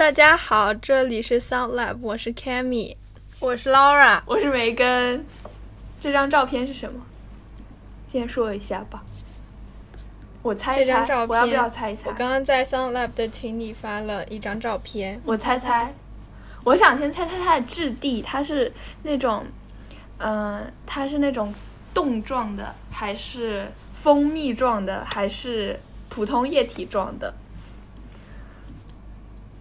大家好，这里是 Sound Lab，我是 Cammy。我是 Laura，我是梅根。这张照片是什么？先说一下吧。我猜一猜，这张照片我要不要猜一猜？我刚刚在 Sound Lab 的群里发了一张照片，我猜猜，我想先猜猜它的质地，它是那种，嗯、它是那种冻状的，还是蜂蜜状的，还是普通液体状的？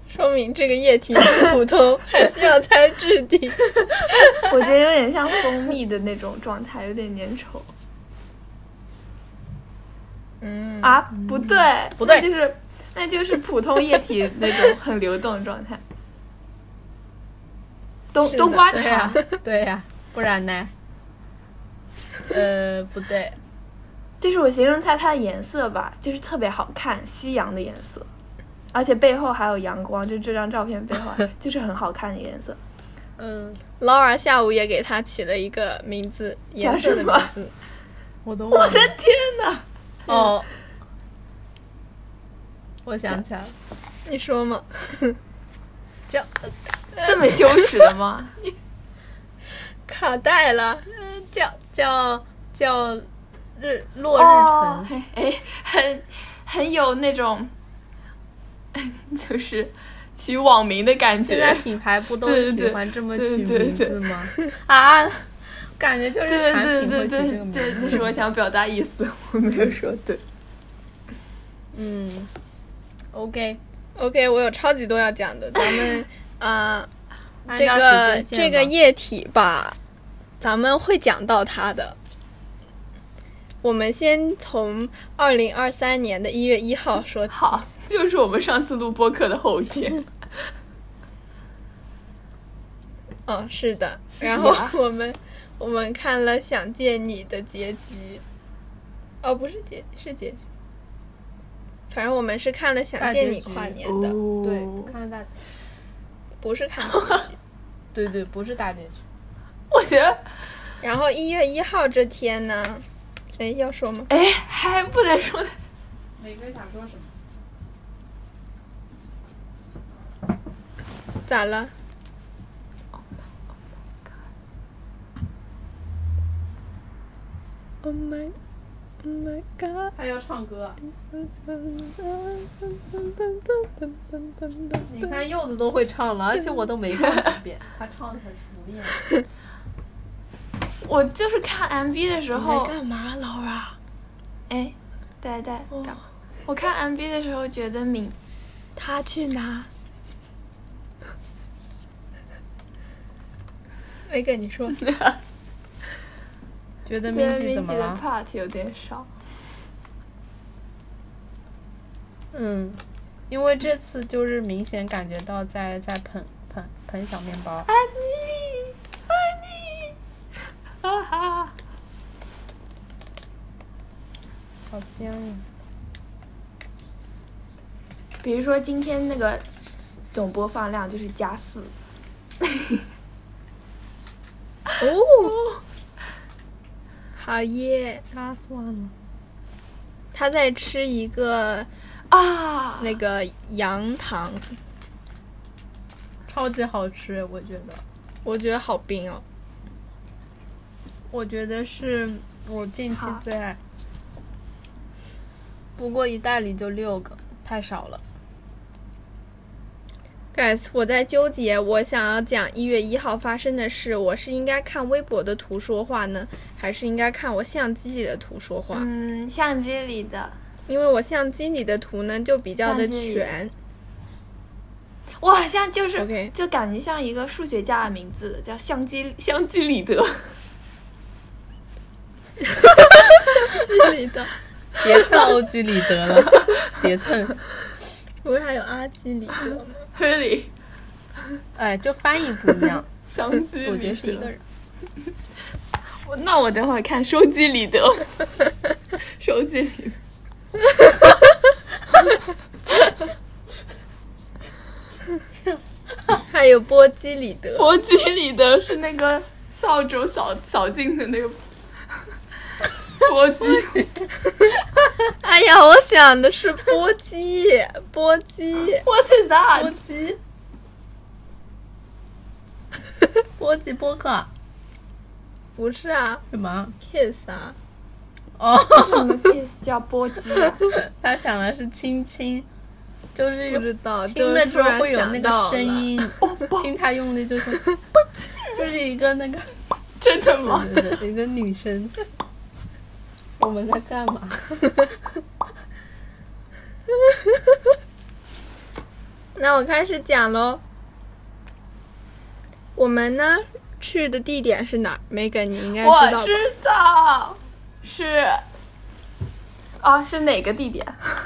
说明这个液体很普通，还需要猜质地。我觉得有点像蜂蜜的那种状态，有点粘稠嗯，啊？不对，不对那就是那就是普通液体那种很流动的状态。冬冬瓜茶对呀、不然呢？呃，不对，就是我形容它它的颜色吧，就是特别好看，夕阳的颜色，而且背后还有阳光，就这张照片背后 就是很好看的颜色。嗯，Laura 下午也给它起了一个名字，颜色的名字。我都忘了。我的天哪！哦，我想起来了，你说嘛？叫 这么羞耻的吗？卡带了。叫叫叫日落日哦晨，，哎，很很有那种，就是取网名的感觉现在觉。品牌不都喜欢这么取名对对字吗？啊，感觉就是产品会取这个名字。那是我想表达意思，我没有说对。嗯，OK，OK，我有超级多要讲的，咱们啊、这个这个液体吧，咱们会讲到它的。我们先从二零二三年的一月一号说起。好，就是我们上次录播客的后天。嗯，是的。然后我们我们看了《想见你》的结局，哦，不是结是结局，反正我们是看了《想见你》跨年的，对，哦看了大，不是看结局。对对，不是大结局。我觉得，然后一月一号这天呢，哎，要说吗？哎，还不能说每个想说什么？咋了？Oh my, oh my god！他要唱歌，你看柚子都会唱了，而且我都没看几遍，他唱的很熟练。我就是看 MV 的时你候在，干嘛，Laura？哎，对对，哦等我看 MV 的时候觉得敏，他去哪？没跟你说，觉得觉得 Minzy 敏姐的怎么了？part 有点少。嗯，因为这次就是明显感觉到在在捧捧捧小面包。爱你，爱你，哈哈。好香呀！比如说今天那个总播放量就是加四，哦，好耶！！Last one，。他在吃一个啊，那个羊糖，超级好吃，我觉得。我觉得好冰哦。我觉得是我近期最爱。不过一袋里就六个，太少了。Guys，我在纠结，我想要讲一月一号发生的事，我是应该看微博的图说话呢，还是应该看我相机里的图说话？嗯，相机里的，因为我相机里的图呢就比较的全。我好像就是 OK 就感觉像一个数学家的名字，叫相机相机里德。机里的，别蹭欧几里德了，别蹭。不是还有阿基里德吗？Really，哎，就翻译不一样，相机我觉得是一个人。我 那我等会儿看手机里的，手机里的。还有波基里德，波基里德是那个扫帚扫扫净的那个波姬。哎呀，我想的是波姬，波姬。What is that？波姬。波姬波克。不是啊。什么？Kiss 啊。哦、kiss 叫波姬、他想的是亲亲，就是不知道亲了之后会有那个声音，亲他用力就是，就是一个那个，真的吗？一个女生，我们在干嘛？那我开始讲喽。我们呢去的地点是哪儿？Megan，你应该知道我？知道，是啊，是哪个地点？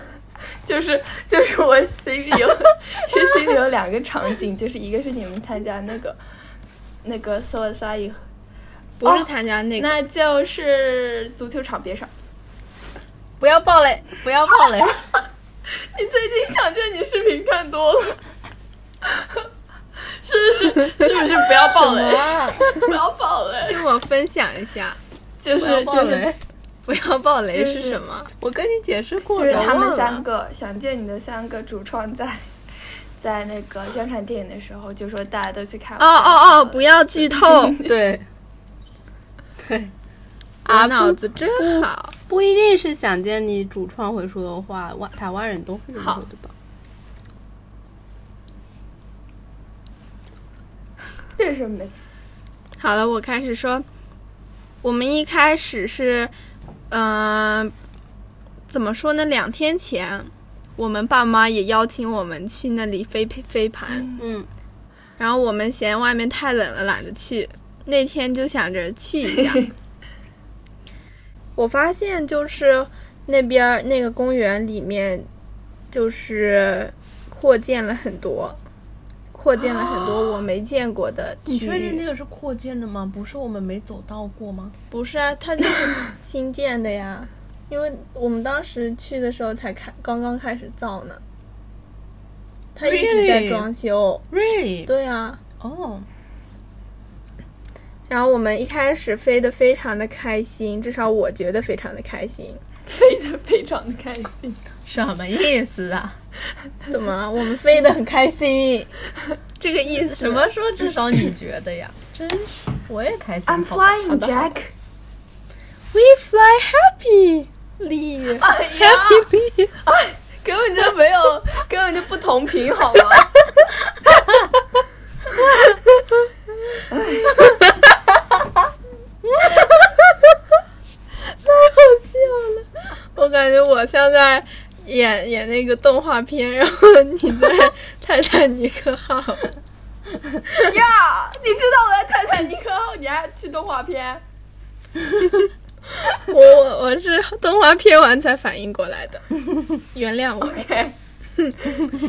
就是就是我心里有，是心里有两个场景，就是一个是你们参加那个那个 s o s a 不是参加那个，那就是足球场边上。不要暴雷！不要暴雷！你最近想见你视频看多了，是不是？是不是不要暴雷？啊？不要暴雷，跟我分享一下，就是就是雷！不要爆雷是是什么？我跟你解释过的。就是他们三个想见你的三个主创在在那个宣传电影的时候就说大家都去看。哦哦哦！不要剧透，对，对，我啊，脑子真好。不一定是想见你主创会说的话，外台湾人都会这么说，的吧？这是没好了，我开始说。我们一开始是，嗯、怎么说呢？两天前，我们爸妈也邀请我们去那里飞飞盘，嗯，然后我们嫌外面太冷了，懒得去。那天就想着去一下。我发现就是那边那个公园里面，就是扩建了很多，扩建了很多我没见过的区域。你确定那个是扩建的吗？不是我们没走到过吗？不是啊，它就是新建的呀。因为我们当时去的时候才开，刚刚开始造呢。它一直在？装修。Really？对啊，哦，然后我们一开始飞得非常的开心，至少我觉得非常的开心。飞得非常的开心。什么意思啊？怎么了？我们飞得很开心，这个意思。什么说至少你觉得呀？真是，我也开心。I'm flying, Jack。？We fly happily, 哎呀，happily。根本就没有，根本就不同频，好吗？太好笑了！我感觉我像在演演那个动画片，然后你在泰坦尼克号。呀，你知道我在泰坦尼克号，你还去动画片？我我我是动画片完才反应过来的，原谅我。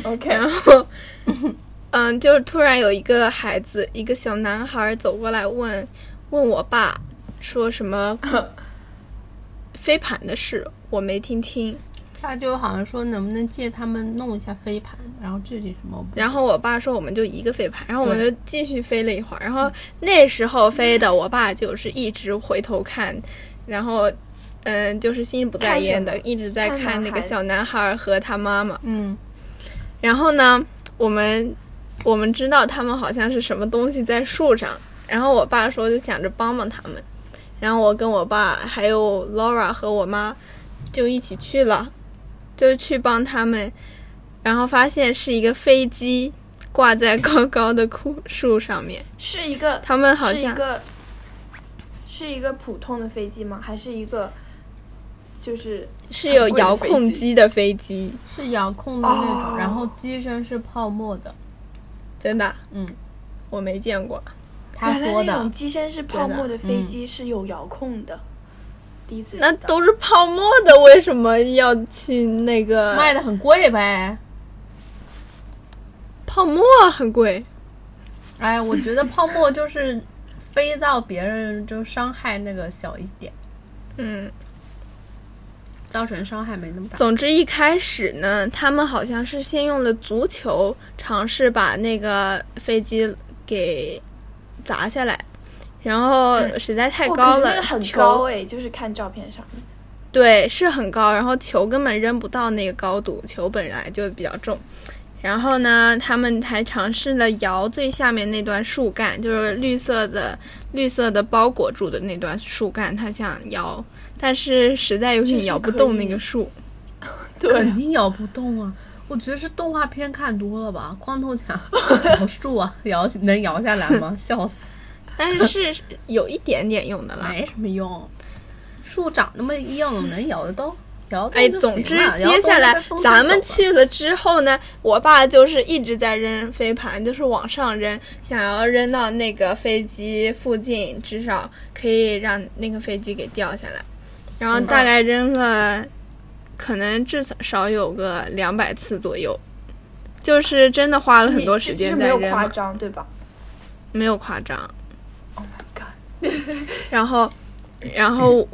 OK，然后，嗯，就是突然有一个孩子，一个小男孩走过来问问我爸，说什么 飞盘的事，我没听清。他就好像说能不能借他们弄一下飞盘，然后具体什么然后我爸说我们就一个飞盘，然后我们就继续飞了一会儿。然后那时候飞的，我爸就是一直回头看，然后嗯，就是心不在焉的一直在看看那个小男孩和他妈妈。嗯，然后呢，我们我们知道他们好像是什么东西在树上，然后我爸说就想着帮帮他们，然后我跟我爸还有 Laura 和我妈就一起去了，就去帮他们，然后发现是一个飞机挂在高高的枯树上面，是一个，他们好像是一个，是一个普通的飞机吗？还是一个，就是是有遥控机的飞机，是遥控的那种，哦然后机身是泡沫的。真的，嗯，我没见过。他说的机身是泡沫的飞嗯机是有遥控的，第一次那都是泡沫的，为什么要去那个卖的很贵呗。泡沫很贵？哎，我觉得泡沫就是飞到别人就伤害那个小一点，嗯。造成伤害没那么大。总之一开始呢，他们好像是先用了足球尝试把那个飞机给砸下来，然后实在太哦高了，很球高哎，就是看照片上面。对是很高，然后球根本扔不到那个高度，球本来就比较重，然后呢，他们还尝试了摇最下面那段树干，就是绿色的绿色的包裹住的那段树干，他想摇，但是实在有点摇不动那个树。对肯定摇不动啊！我觉得是动画片看多了吧，光头强 摇树啊，摇能摇下来吗？笑死，但是是有一点点用的啦。没什么用。树长那么硬，能摇得动？摇得哎，总之接下来咱们去了之后呢，我爸就是一直在扔飞盘，就是往上扔，想要扔到那个飞机附近，至少可以让那个飞机给掉下来。然后大概扔了，可能至少有个两百次左右，就是真的花了很多时间在扔没有夸张，对吧没有夸张。？Oh my god！然后，然后，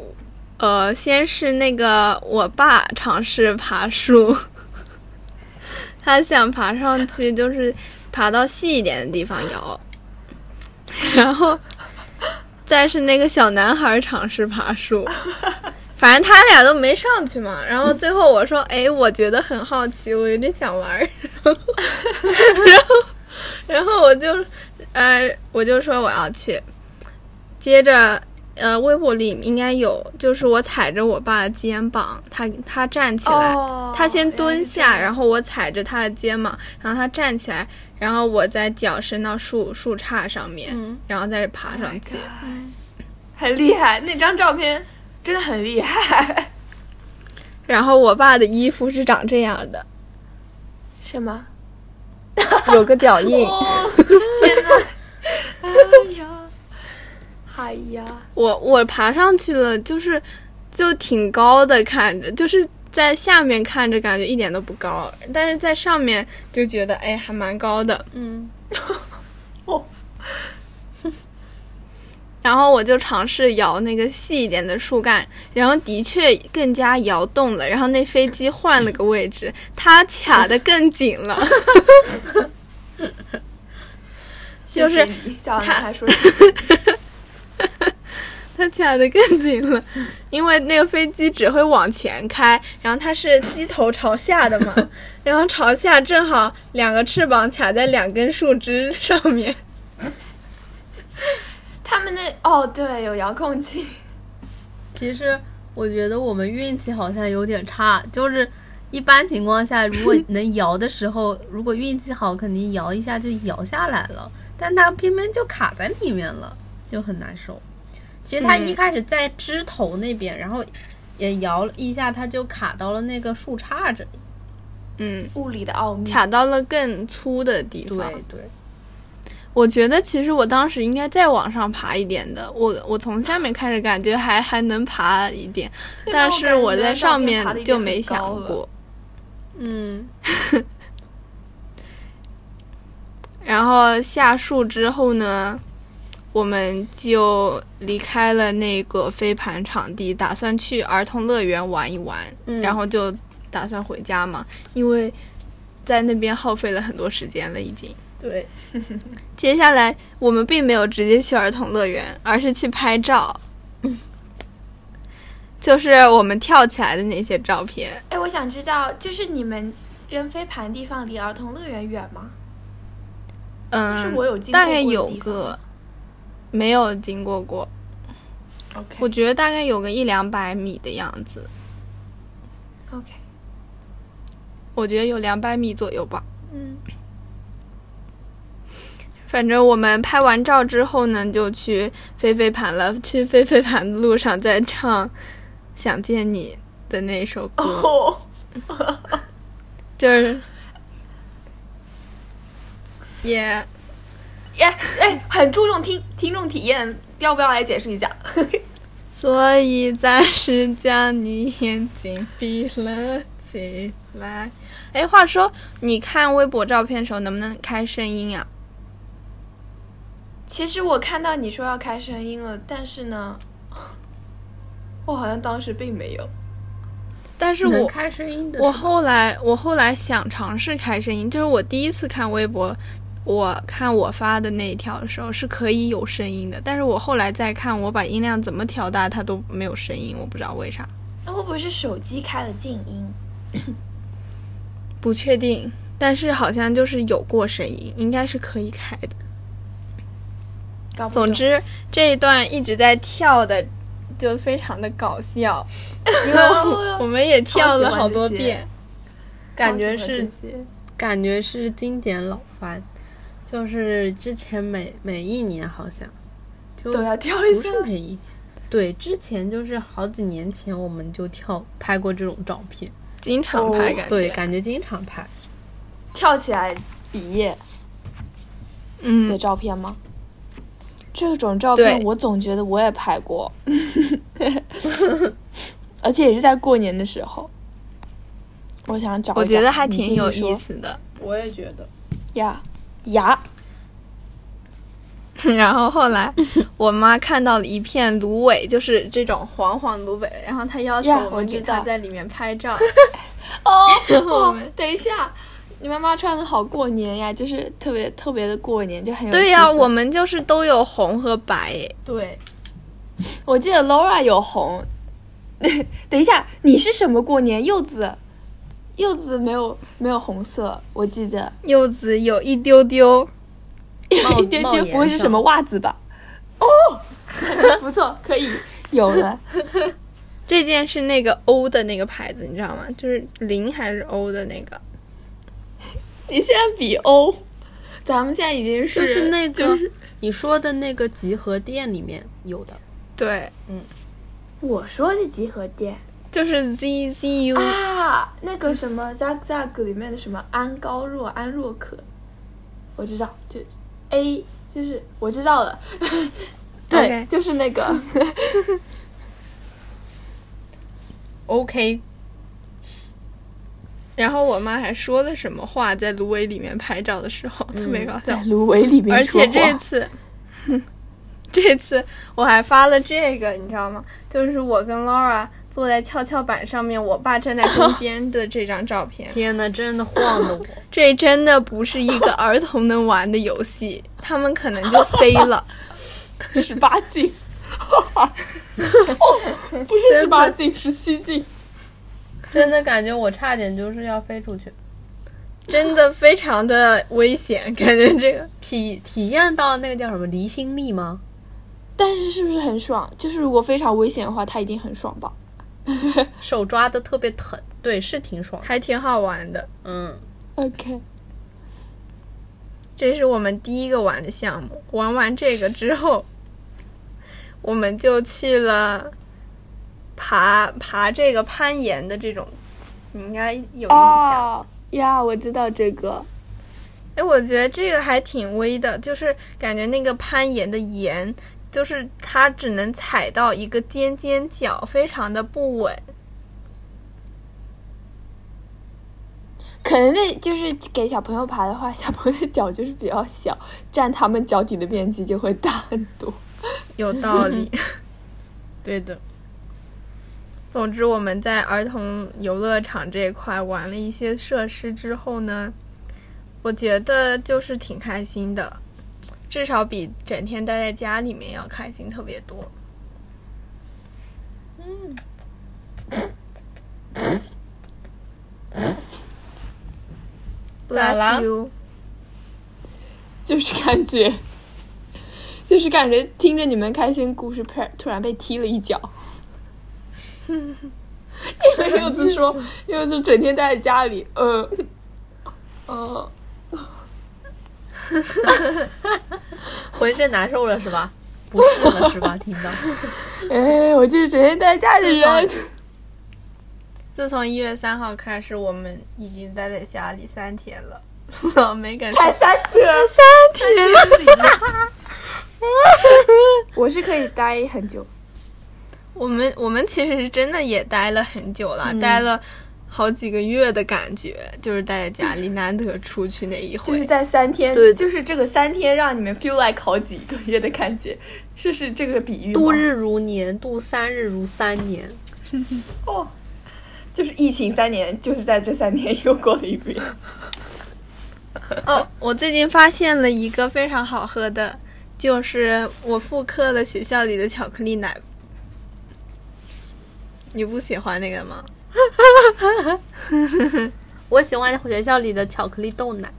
呃，先是那个我爸尝试爬树，他想爬上去，就是爬到细一点的地方摇，然后，再是那个小男孩尝试爬树，反正他俩都没上去嘛。然后最后我说：“ 哎，我觉得很好奇，我有点想玩儿。”然后，然后，我就，呃，我就说我要去。接着，呃，微博里应该有，就是我踩着我爸的肩膀，他他站起来，哦他先蹲下，然后后我踩着他的肩膀，然后他站起来，然后我在脚伸到树树杈上面，嗯然后再爬上去。很厉害，那张照片真的很厉害。然后我爸的衣服是长这样的，什么？有个脚印。哦，天哪！哎呀，哎呀，我我爬上去了，就是就挺高的，看着就是在下面看着感觉一点都不高，但是在上面就觉得哎还蛮高的。嗯，哦，然后我就尝试摇那个细一点的树干，然后的确更加摇动了。然后那飞机换了个位置，它卡的更紧了。就是谢谢你小男孩说，它卡的更紧了，因为那个飞机只会往前开，然后它是机头朝下的嘛，然后朝下正好两个翅膀卡在两根树枝上面。他们那哦对，有遥控器。其实我觉得我们运气好像有点差，就是一般情况下，如果能摇的时候，如果运气好，肯定摇一下就摇下来了，但它偏偏就卡在里面了，就很难受。其实它嗯一开始在枝头那边，然后也摇了一下，它就卡到了那个树杈这里。嗯，物理的奥秘。卡到了更粗的地方。对对，我觉得其实我当时应该再往上爬一点的，我我从下面开始感觉还还能爬一点，但是我在上面就没想过。嗯，然后下树之后呢，我们就离开了那个飞盘场地，打算去儿童乐园玩一玩，嗯然后就打算回家嘛，因为在那边耗费了很多时间了已经。对，接下来我们并没有直接去儿童乐园，而是去拍照，就是我们跳起来的那些照片。哎，我想知道，就是你们扔飞盘地方离儿童乐园远吗？嗯我有经过大概有个没有经过过，OK。我觉得大概有个一两百米的样子，OK，我觉得有两百米左右吧。嗯，反正我们拍完照之后呢，就去飞飞盘了。去飞飞盘的路上在唱《想见你》的那首歌，哦，就是 也耶，哎，很注重听听众体验，要不要来解释一下？所以暂时将你眼睛闭了起来。哎，话说，你看微博照片的时候能不能开声音啊？其实我看到你说要开声音了，但是呢，我好像当时并没有。但是我开声音的我后来我后来想尝试开声音，就是我第一次看微博，我看我发的那一条的时候是可以有声音的，但是我后来再看，我把音量怎么调大，它都没有声音，我不知道为啥，那会不会是手机开了静音？不确定。但是好像就是有过声音，应该是可以开的。搞总之这一段一直在跳的，就非常的搞笑，因为我我们也跳了好多遍。感觉是感觉是经典老番，就是之前每每一年好像就都要跳一不是每一年，对，之前就是好几年前我们就跳拍过这种照片，经常拍，感觉、对，感觉经常拍。跳起来毕业的嗯，照片吗？这种照片我总觉得我也拍过，而且也是在过年的时候。我想找找，我觉得还挺有意思的。我也觉得，呀呀。然后后来我妈看到了一片芦苇，就是这种黄黄芦苇，然后她要求我们给我知道在里面拍照。哦，然后我哦们等一下，你妈妈穿的好过年呀，就是特别特别的过年，就很有对呀、我们就是都有红和白。对，我记得 Laura 有红。等一下，你是什么过年？柚子，柚子没有没有红色，我记得柚子有一丢丢，有 一丢丢不会是什么袜子吧？哦，不错，可以有了。这件是那个 O 的那个牌子，你知道吗？就是零还是 O 的那个。你现在比欧，咱们现在已经是就是那个就是你说的那个集合店里面有的，对，嗯。我说的集合店。就是 ZZU，、啊，那个什么 Zag Zag 里面的什么安高若、安若可，我知道，就 A 就是我知道了，对就是那个。OK，然后我妈还说了什么话，在芦苇里面拍照的时候，特别搞笑在。芦苇里面而且这次，这次我还发了这个，你知道吗？就是我跟 Laura 坐在跷跷板上面，我爸站在中间的这张照片。天呐，真的晃的我，这真的不是一个儿童能玩的游戏，他们可能就飞了。十八禁，哦，不是十八禁，十七禁。真的感觉我差点就是要飞出去，真的非常的危险，感觉这个体体验到那个叫什么离心力吗？但是是不是很爽？就是如果非常危险的话，它一定很爽吧？手抓的特别疼，对，是挺爽，还挺好玩的。嗯，OK，这是我们第一个玩的项目。玩完这个之后，我们就去了爬爬这个攀岩的这种，你应该有印象。哦呀，我知道这个。哎，我觉得这个还挺危的，就是感觉那个攀岩的岩，就是它只能踩到一个尖尖角，非常的不稳。可能那就是给小朋友爬的话，小朋友的脚就是比较小，占他们脚底的面积就会大很多。有道理。对的，总之，我们在儿童游乐场这一块玩了一些设施之后呢，我觉得就是挺开心的，至少比整天待在家里面要开心特别多。嗯咋啦，Bless you。就是感觉，就是感觉听着你们开心故事，突然被踢了一脚。因 为柚子说，柚子整天待在家里，呃，呃，浑身难受了是吧？不是了是吧？听到，哎，我就是整天待在家里的人。自从一月三号开始，我们已经待在家里三天了，没敢说才三天，三天。我是可以待很久。我们我们其实是真的也待了很久了，待了好几个月的感觉，就是待在家里，难得出去那一回。就是在三天，对就是这个三天让你们 feel like 好几个月的感觉，是是这个比喻吗度日如年，度三日如三年。哦，就是疫情三年，就是在这三年又过了一遍。哦，我最近发现了一个非常好喝的，就是我复刻了学校里的巧克力奶。你不喜欢那个吗？我喜欢学校里的巧克力豆奶，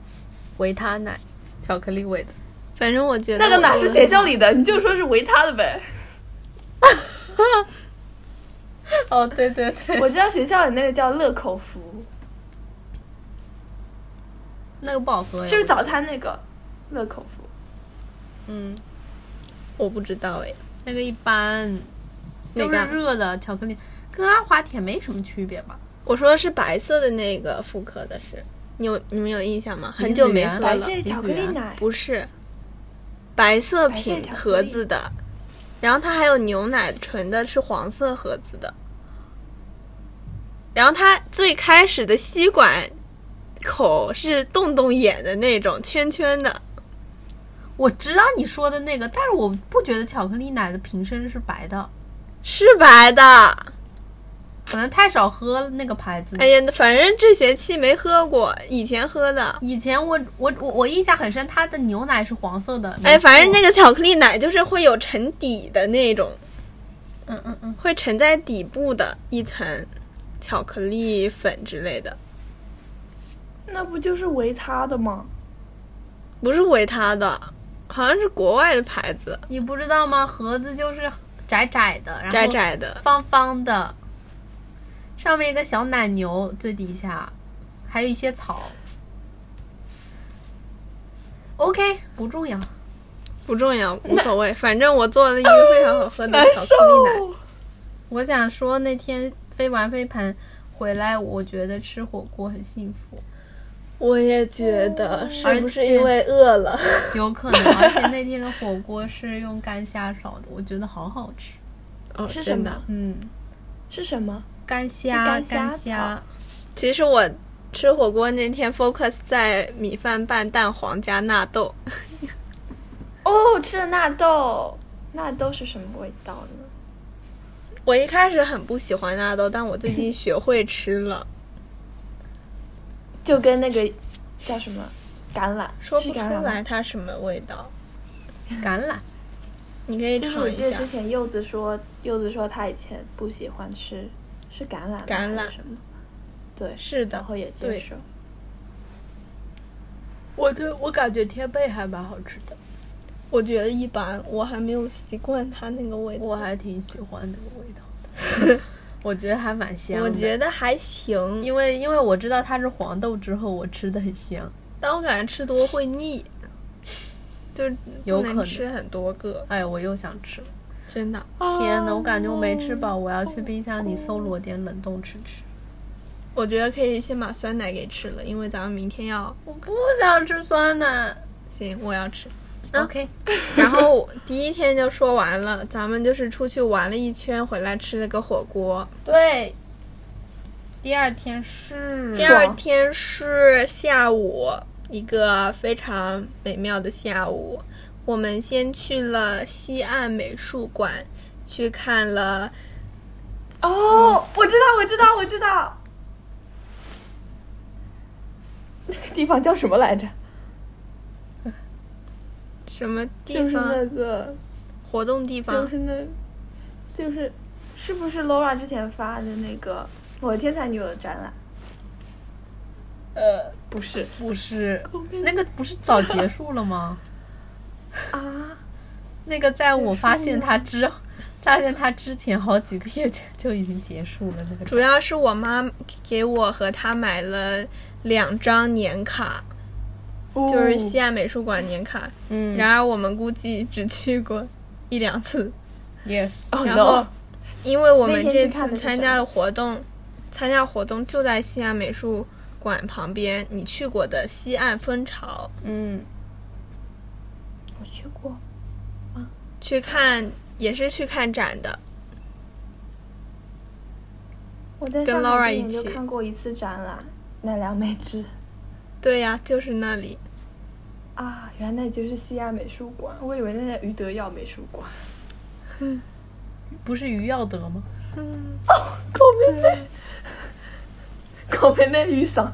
维他奶，巧克力味的。反正我觉得那个哪是学校里的？你就说是维他的呗。哦，对对对，我知道学校里那个叫乐口福，那个不好喝呀。就是早餐那个乐口福。嗯，我不知道哎，那个一般，就是热的巧克力，跟阿华田没什么区别吧？我说的是白色的那个复刻的是，你有你们有印象吗？很久没喝了，白色巧克力奶，不是白色品白色巧克力盒子的，然后它还有牛奶纯的，是黄色盒子的。然后它最开始的吸管口是洞洞眼的那种圈圈的，我知道你说的那个，但是我不觉得巧克力奶的瓶身是白的，是白的。可能太少喝那个牌子。哎呀，反正这学期没喝过，以前喝的。以前我我我我印象很深，它的牛奶是黄色的。哎，反正那个巧克力奶就是会有沉底的那种，嗯嗯嗯，会沉在底部的一层巧克力粉之类的，那不就是维他的吗？不是维他的，好像是国外的牌子，你不知道吗？盒子就是窄窄的，然后窄窄的。方方的，上面一个小奶牛，最底下还有一些草。OK，不重要。不重要，无所谓，反正我做了一个非常好喝的巧克力奶。我想说，那天飞完飞盘回来，我觉得吃火锅很幸福，我也觉得，是不是因为饿了？有可能。而且那天的火锅是用干虾烧的，我觉得好好吃。哦，是什么真的。嗯，是什么？干虾，干虾，其实我吃火锅那天 focus 在米饭拌蛋黄加纳豆，哦，吃了纳豆，纳豆是什么味道呢？我一开始很不喜欢纳豆，但我最近学会吃了，就跟那个叫什么橄榄，说不出来它什么味道。橄榄。你可以就是尝一下我记得之。前柚子说，柚子说他以前不喜欢吃，是橄榄橄榄什么？对，是的，然后也接对受。我的我感觉天贝还蛮好吃的，我觉得一般，我还没有习惯它那个味道。我还挺喜欢那个味道的，我觉得还蛮香的。我觉得还行，因为因为我知道它是黄豆之后，我吃的很香。但我感觉吃多会腻，就是有可能能吃很多个，哎，我又想吃了。真的。天呐，我感觉我没吃饱，我要去冰箱里搜罗点冷冻吃吃。我觉得可以先把酸奶给吃了，因为咱们明天要我不想吃酸奶。行，我要吃。啊 OK，然后第一天就说完了，咱们就是出去玩了一圈，回来吃了个火锅。对。第二天是第二天是下午，一个非常美妙的下午。我们先去了西岸美术馆，去看了哦，我知道，我知道，我知道。那个地方叫什么来着？什么地就是方？那个，活动地方？就是那，就是，是不是 Laura 之前发的那个《我的天才女友》的展览？呃，不是不是那个不是早结束了吗？啊，那个在我发现他之，发现他之前好几个月前就已经结束了。那个主要是我妈给我和他买了两张年卡，就是西岸美术馆年卡。嗯。然而我们估计只去过一两次，，yes，哦然后 no，因为我们这次参加的活动，参加活动就在西岸美术馆旁边，你去过的西岸蜂巢，嗯，我去过。去看也是去看展的。跟我在跟 Laura 一起看过一次展览，奈良美智对呀、就是那里。啊，原来就是西亚美术馆，我以为那是余德耀美术馆。不是于耀德吗？狗妹，狗妹那雨伞，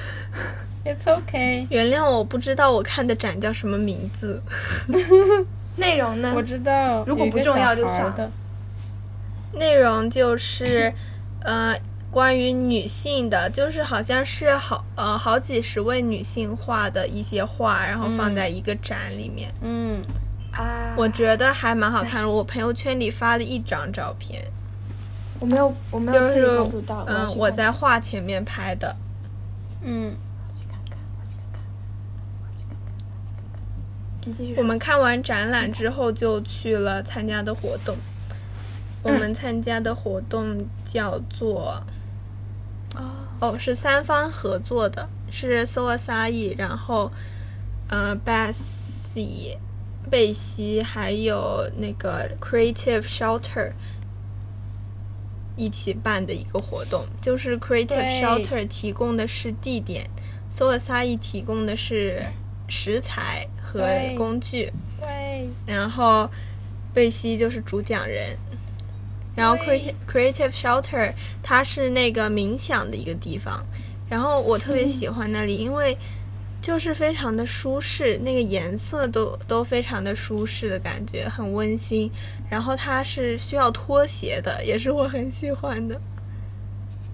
It's okay，原谅我不知道我看的展叫什么名字。内容呢？我知道。如果不重要就算了。内容就是，呃，关于女性的，就是好像是好呃好几十位女性画的一些画，然后放在一个展里面，嗯，啊，我觉得还蛮好看的。我朋友圈里发了一张照片，我没有我没有就是关注到，要嗯，我在画前面拍的。嗯，去看看，我去看看，我去看看，我去看看。你继续。我们看完展览之后就去了参加的活动。我们参加的活动叫做啊，哦，是三方合作的，是 s o a s a i 然后呃 Bessie 贝西还有那个 Creative Shelter 一起办的一个活动，就是 Creative Shelter 提供的是地点 s o a s a i 提供的是食材和工具。对，然后贝西就是主讲人，然后 creative creative shelter 它是那个冥想的一个地方，然后我特别喜欢那里，因为就是非常的舒适，那个颜色都都非常的舒适的感觉，很温馨。然后它是需要拖鞋的，也是我很喜欢的，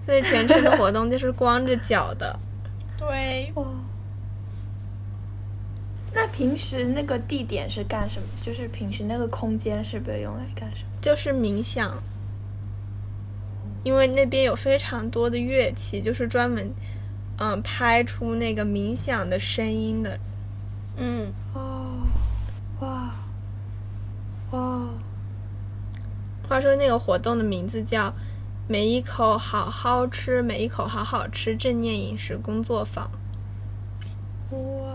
所以全程的活动就是光着脚的。对，哇。那平时那个地点是干什么？就是平时那个空间是被用来干什么？就是冥想，因为那边有非常多的乐器，就是专门嗯拍出那个冥想的声音的。嗯，哦，哇，哇，话说那个活动的名字叫“每一口好好吃，每一口好好吃”正念饮食工作坊。哇，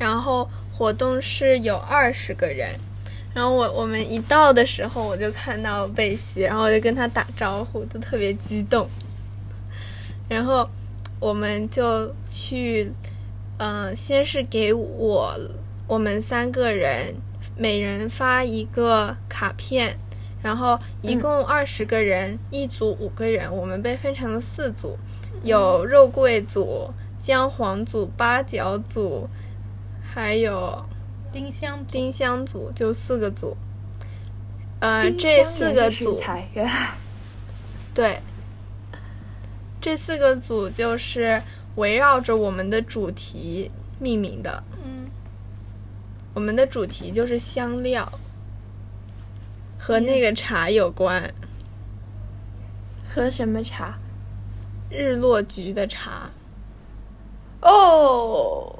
然后活动是有二十个人，然后我我们一到的时候，我就看到贝西，然后我就跟他打招呼，就特别激动。然后我们就去，嗯、先是给我我们三个人每人发一个卡片，然后一共二十个人，一组五个人，我们被分成了四组，有肉桂组、姜黄组、八角组，还有丁香丁香组，就四个组。呃，这四个组 对，这四个组就是围绕着我们的主题命名的。嗯，我们的主题就是香料，和那个茶有关，喝什么茶？日落菊的茶。哦，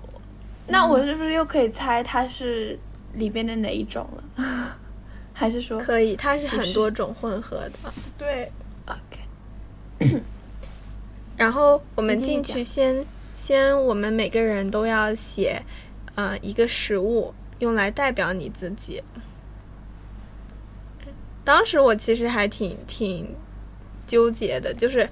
那我是不是又可以猜它是里边的哪一种了？还是说可以，它是很多种混合的。对，OK？然后我们进去先先，我们每个人都要写，呃，一个食物用来代表你自己。当时我其实还挺挺纠结的，就是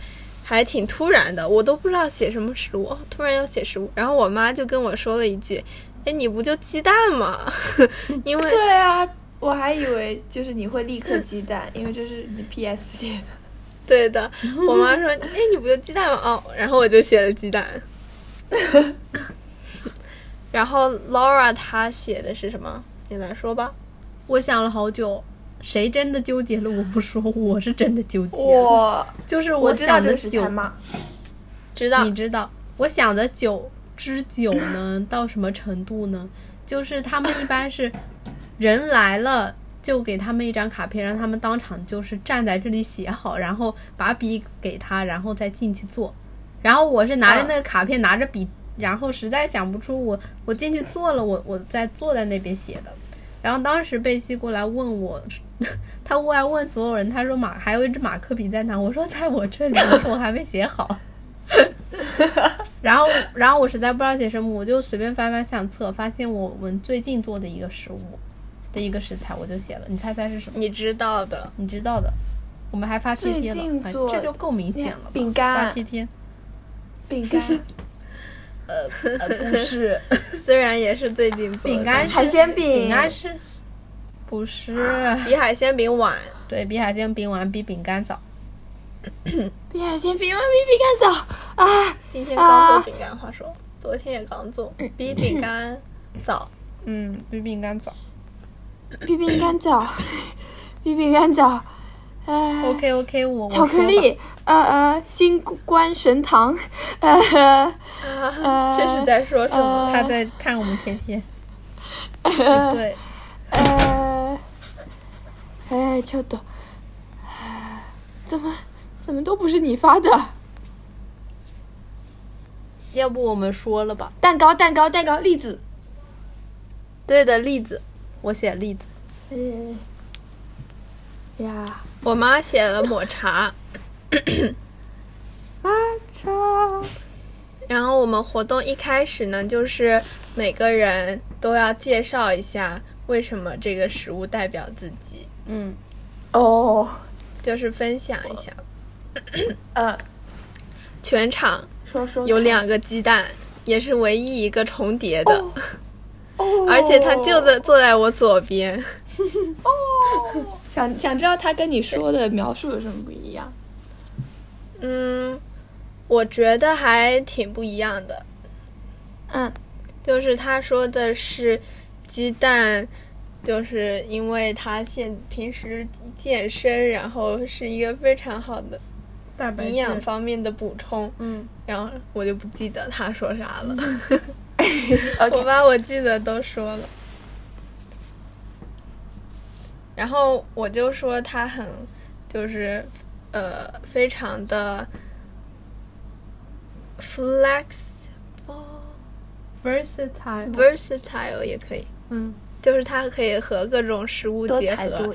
还挺突然的，我都不知道写什么食物，哦突然要写食物，然后我妈就跟我说了一句：“哎，你不就鸡蛋吗？” 因为对啊，我还以为就是你会立刻鸡蛋，因为这是你 PS 写的。对的，我妈说：“哎，你不就鸡蛋吗？”哦，然后我就写了鸡蛋。然后 Laura 她写的是什么？你来说吧。我想了好久，谁真的纠结了我不说，我是真的纠结。我就是我想的酒这个食材，吗？知道你知道，我想的久之久呢，到什么程度呢？就是他们一般是人来了。就给他们一张卡片，让他们当场就是站在这里写好，然后把笔给他，然后再进去做。然后我是拿着那个卡片，拿着笔，然后实在想不出我我进去做了，我我再坐在那边写的。然后当时贝西过来问我，他过来问所有人，他说马还有一支马克笔在哪？我说在我这里，我说我还没写好。然后，然后我实在不知道写什么，我就随便翻翻相册，发现我们最近做的一个食物的一个食材，我就写了。你猜猜是什么？你知道的，你知道的，我们还发贴贴了，哎这就够明显了吧。饼干发贴贴，饼干、呃，不是 虽然也是最近做的饼干是，海鲜饼饼干是，不是？比海鲜饼晚。对比海鲜饼晚比饼干早。比海鲜饼晚比饼干早啊！今天刚做饼干，话说昨天也刚做，比饼干早。嗯，比饼干早。比饼干早，比饼干早。哎 OK OK，我我巧克说吧力， 呃呃，星官神堂，呃啊，这是在说什么？呃他在看我们甜甜。呃对，呃，哎，ちょっと，怎么怎么都不是你发的？要不我们说了吧？蛋糕，蛋糕，蛋糕，栗子。对的，栗子，我写栗子。嗯 呀，我妈写了抹茶，抹茶，然后我们活动一开始呢，就是每个人都要介绍一下为什么这个食物代表自己，嗯，哦，就是分享一下。呃，全场说说。有两个鸡蛋，也是唯一一个重叠的，哦。哦，而且他就在坐在我左边。想想知道他跟你说的描述有什么不一样？嗯，我觉得还挺不一样的。嗯，就是他说的是鸡蛋，就是因为他现平时健身，然后是一个非常好的营养方面的补充。嗯，然后我就不记得他说啥了，我把我记得都说了。然后我就说他很，就是呃，非常的 flexible。versatile。versatile 也可以，嗯，就是它可以和各种食物结合。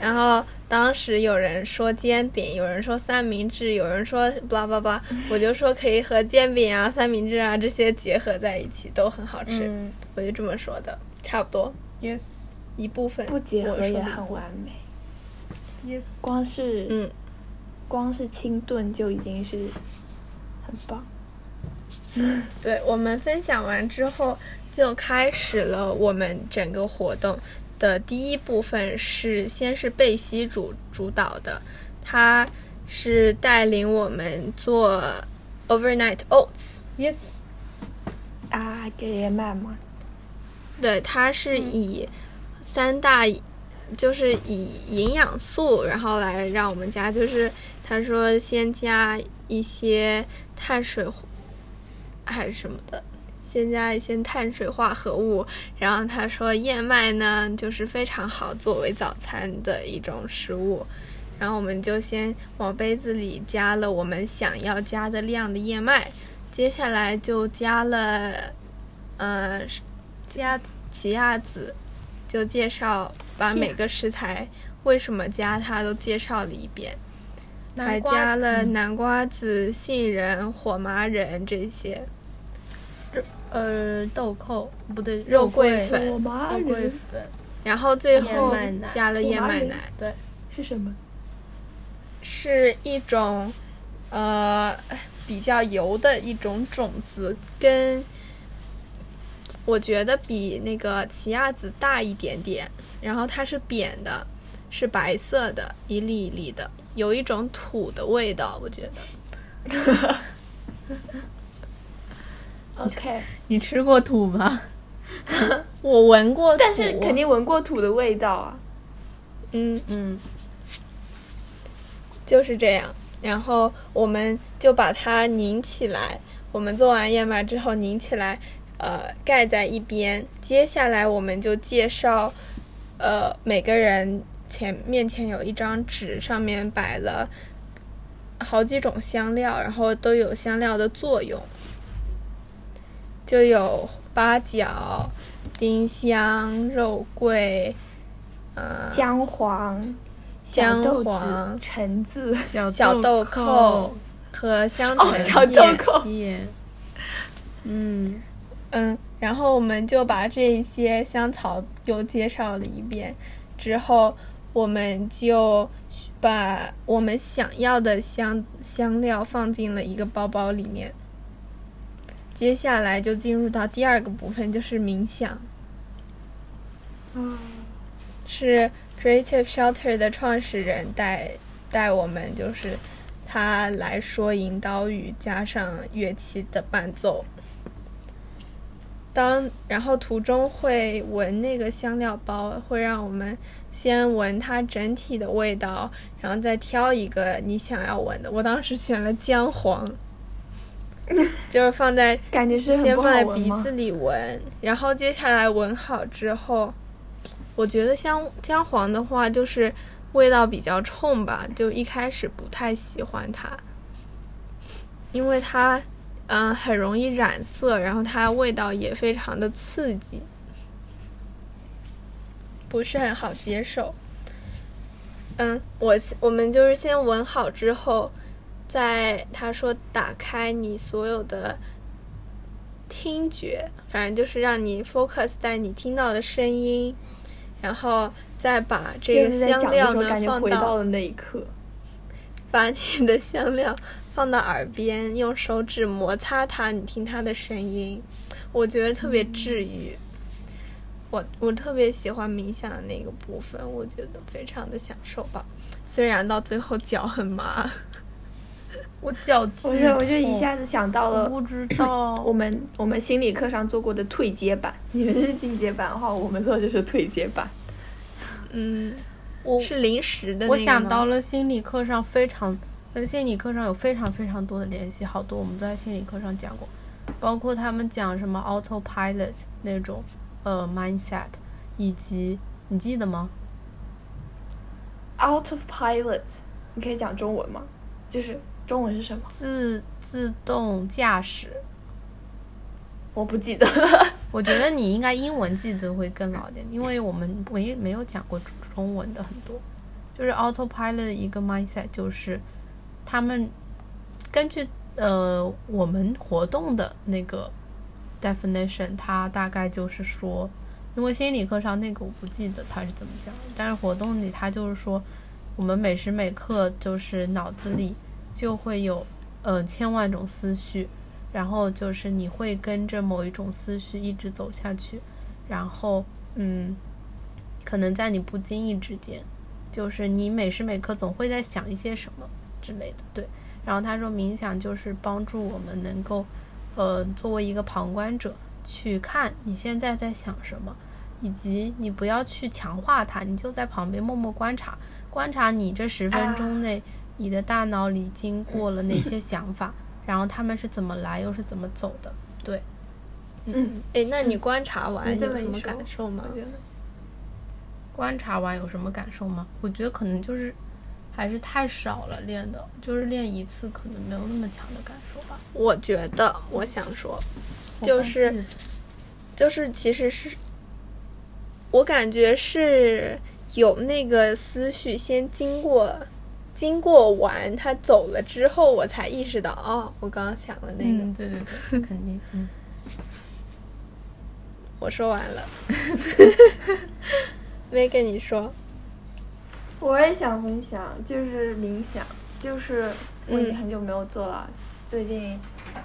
然后当时有人说煎饼，有人说三明治，有人说 blah blah blah，我就说可以和煎饼啊、三明治啊这些结合在一起，都很好吃。嗯我就这么说的，差不多，yes 一部分不结合也很完美，yes。光是嗯，光是清炖就已经是很棒。对，我们分享完之后，就开始了我们整个活动的第一部分是先是贝西主主导的，他是带领我们做 overnight oats，yes。啊，给爷麦吗？对，它是以三大，就是以营养素，然后来让我们加，就是他说先加一些碳水还是什么的，先加一些碳水化合物，然后他说燕麦呢就是非常好作为早餐的一种食物，然后我们就先往杯子里加了我们想要加的量的燕麦，接下来就加了，呃，加奇亚籽，就介绍把每个食材为什么加它都介绍了一遍，还加了南瓜子、杏仁、火麻仁这些。呃豆蔻不对，肉桂桂粉肉桂粉，然后最后加了燕麦奶，对，是什么？是一种呃比较油的一种种子，跟我觉得比那个奇亚籽大一点点，然后它是扁的，是白色的，一粒一粒的，有一种土的味道，我觉得。OK，你吃过土吗？我闻过土，但是肯定闻过土的味道啊。嗯，嗯，就是这样。然后我们就把它拧起来。我们做完燕麦之后拧起来，呃，盖在一边。接下来我们就介绍，呃，每个人前面前有一张纸，上面摆了好几种香料，然后都有香料的作用，就有八角、丁香、肉桂，呃，姜黄、姜黄、橙子，小小豆蔻蔻。和香哦橙小豆蔻。叶，嗯，嗯，然后我们就把这一些香草又介绍了一遍，之后我们就把我们想要的香香料放进了一个包包里面。接下来就进入到第二个部分，就是冥想，嗯，是 Creative Shelter 的创始人带带我们，就是他来说引导语加上乐器的伴奏。当然后途中会闻那个香料包，会让我们先闻它整体的味道，然后再挑一个你想要闻的。我当时选了姜黄，就是放在感觉是先放在鼻？子里闻，然后接下来闻好之后，我觉得香姜黄的话，就是味道比较冲吧，就一开始不太喜欢它，因为它嗯、呃很容易染色，然后它味道也非常的刺激，不是很好接受。嗯，我我们就是先闻好之后，在他说打开你所有的听觉，反正就是让你 focus 在你听到的声音，然后再把这个香料呢放到回到了那一刻。把你的香料放到耳边，用手指摩擦它，你听它的声音，我觉得特别治愈。我我特别喜欢冥想的那个部分，我觉得非常的享受吧。虽然到最后脚很麻，我脚我巨就我就一下子想到了不知道我们我们心理课上做过的退阶版，你们是进阶版的话，我们课就是退阶版。嗯，我是临时的我想到，了心理课上非常跟心理课上有非常非常多的联系，好多我们都在心理课上讲过，包括他们讲什么 autopilot 那种呃 mindset，以及你记得吗？Out of pilot，你可以讲中文吗？就是中文是什么？自自动驾驶，我不记得。我觉得你应该英文记得会更牢一点，因为我们没没有讲过中中文的很多。就是 autopilot 的一个 mindset，就是他们根据呃我们活动的那个 definition，它大概就是说，因为心理课上那个我不记得他是怎么讲，但是活动里他就是说，我们每时每刻就是脑子里就会有呃千万种思绪，然后就是你会跟着某一种思绪一直走下去，然后嗯，可能在你不经意之间，就是你每时每刻总会在想一些什么之类的，对。然后他说冥想就是帮助我们能够，呃，作为一个旁观者去看你现在在想什么，以及你不要去强化它，你就在旁边默默观察，观察你这十分钟内你的大脑里经过了哪些想法，然后他们是怎么来又是怎么走的，对。嗯，哎，那你观察完你有什么感受吗？觉得观察完有什么感受吗？我觉得可能就是还是太少了练的，就是练一次可能没有那么强的感受吧。我觉得，我想说，就是就是其实是，我感觉是有那个思绪先经过，经过完他走了之后，我才意识到，哦，我刚刚想的那个。嗯，对对对，肯定，嗯。我说完了，没跟你说。我也想分享，就是冥想，就是我已经嗯。很久没有做了，最近，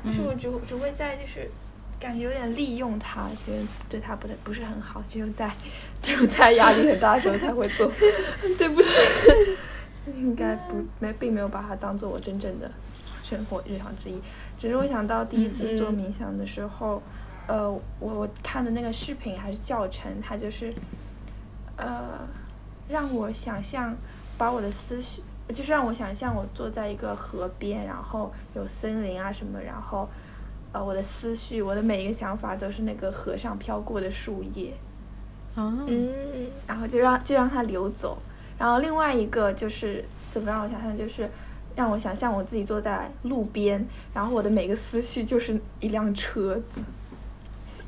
但是我只只会在就是感觉有点利用它，觉得对它不太不是很好，只有在只有在压力很大的时候才会做，对不起，应该不没并没有把它当做我真正的生活日常之一，只是我想到第一次做冥想的时候，呃，我我看的那个视频还是教程，它就是呃。让我想象把我的思绪，就是让我想象我坐在一个河边，然后有森林啊什么，然后呃我的思绪，我的每一个想法都是那个河上飘过的树叶，啊，嗯，然后就让就让它流走。然后另外一个就是怎么让我想象，就是让我想象我自己坐在路边，然后我的每个思绪就是一辆车子。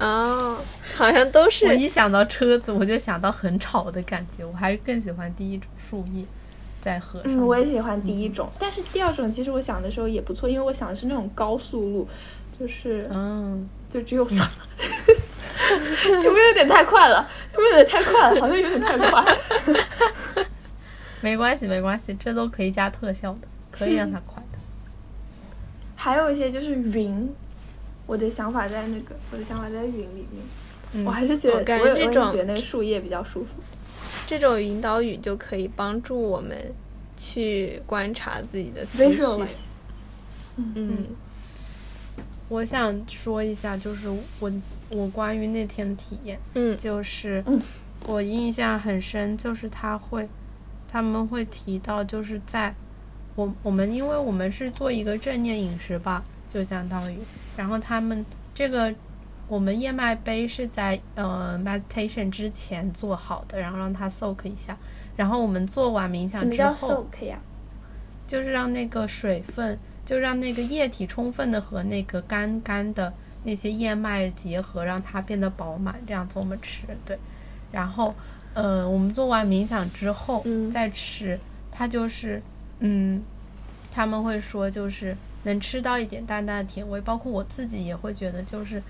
哦，好像都是我是一想到车子，我就想到很吵的感觉，我还是更喜欢第一种树叶在河上。嗯，我也喜欢第一种，但是第二种其实我想的时候也不错，因为我想的是那种高速路，就是嗯，就只有刷，有没有有点太快了？有没有有点太快了？好像有点太快。没关系，没关系，这都可以加特效的，可以让它快的。还有一些就是云，我的想法在那个，我的想法在云里面。嗯。我还是觉得，我感觉这种觉得那个树叶比较舒服。这种引导语就可以帮助我们去观察自己的思绪。Visualize 嗯，我想说一下，就是我我关于那天的体验，嗯。就是我印象很深，就是他会他们会提到，就是在我我们因为我们是做一个正念饮食吧，就相当于，然后他们这个我们燕麦杯是在呃 meditation 之前做好的，然后让它 soak 一下，然后我们做完冥想什么叫之后，soak 呀？就是让那个水分，就让那个液体充分的和那个干干的那些燕麦结合，让它变得饱满，这样子我们吃。对，然后，呃，我们做完冥想之后、嗯再吃，它就是，嗯，他们会说就是能吃到一点淡淡的甜味，包括我自己也会觉得就是，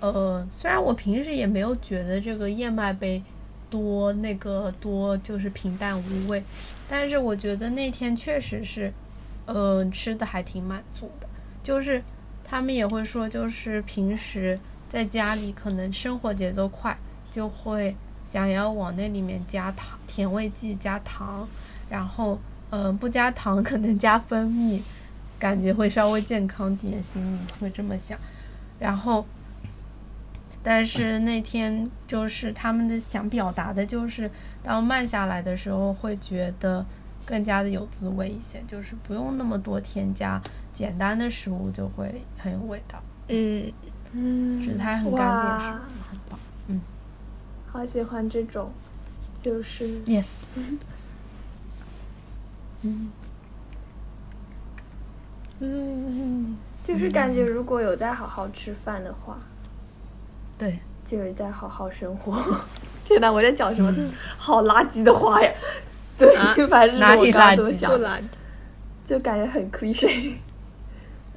呃，虽然我平时也没有觉得这个燕麦杯多那个多就是平淡无味，但是我觉得那天确实是，呃，吃的还挺满足的。就是他们也会说，就是平时在家里可能生活节奏快，就会想要往那里面加糖、甜味剂、加糖，然后嗯、不加糖可能加蜂蜜，感觉会稍微健康点，心里会这么想。然后，但是那天就是他们的想表达的就是，当慢下来的时候，会觉得更加的有滋味一些，就是不用那么多添加，简单的食物就会很有味道，嗯嗯食材很干净，食物很棒。嗯好喜欢这种，就是。Yes，嗯嗯就是感觉如果有在好好吃饭的话，对，就是在好好生活。天哪，我在讲什么？好垃圾的话呀？对，啊反正是哪里我刚刚这么垃圾想。不，垃圾。就感觉很 cliche。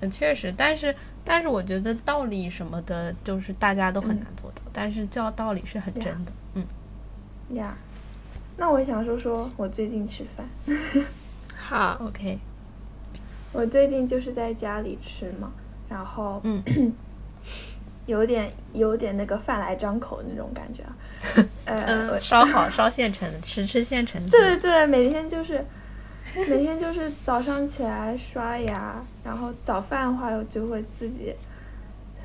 嗯，确实，但是但是我觉得道理什么的，就是大家都很难做到，但是叫道理是很真的。嗯，呀。那我想说说我最近吃饭，好，OK，我最近就是在家里吃嘛，然后嗯 有点有点那个饭来张口的那种感觉啊。呃，嗯烧烤烧现成的，吃吃现成的。对对对，每天就是每天就是早上起来刷牙，然后早饭的话我就会自己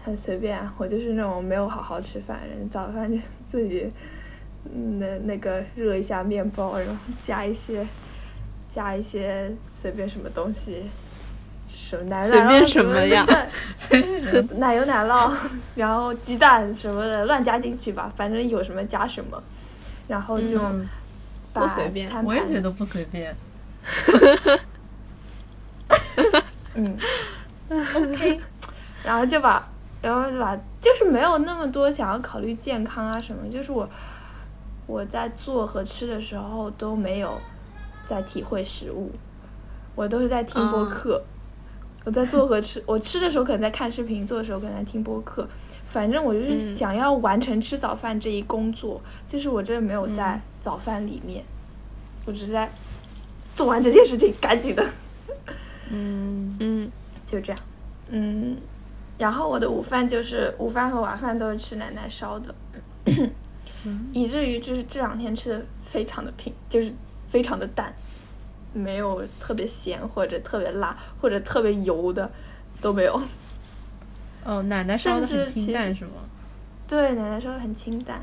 很随便，啊我就是那种没有好好吃饭人，早饭就 自己嗯那那个热一下面包，然后加一些加一些随便什么东西。什么奶随便奶酪什么呀 奶油奶酪，然后鸡蛋什么的乱加进去吧，反正有什么加什么，然后就嗯把不随便我也觉得不随便。嗯，OK，然后就把，然后就把，就是没有那么多想要考虑健康啊什么，就是我我在做和吃的时候都没有在体会食物，我都是在听播客。我在做和吃，我吃的时候可能在看视频，做的时候可能在听播客。反正我就是嗯。想要完成吃早饭这一工作，就是我真的没有在早饭里面，我只是在做完这件事情，赶紧的。嗯。嗯。就这样，嗯，然后我的午饭就是午饭和晚饭都是吃奶奶烧的，以至于就是这两天吃的非常的平，就是非常的淡，没有特别咸或者特别辣或者特别油的都没有。哦，奶奶烧的很清淡是吗？对，奶奶烧的很清淡。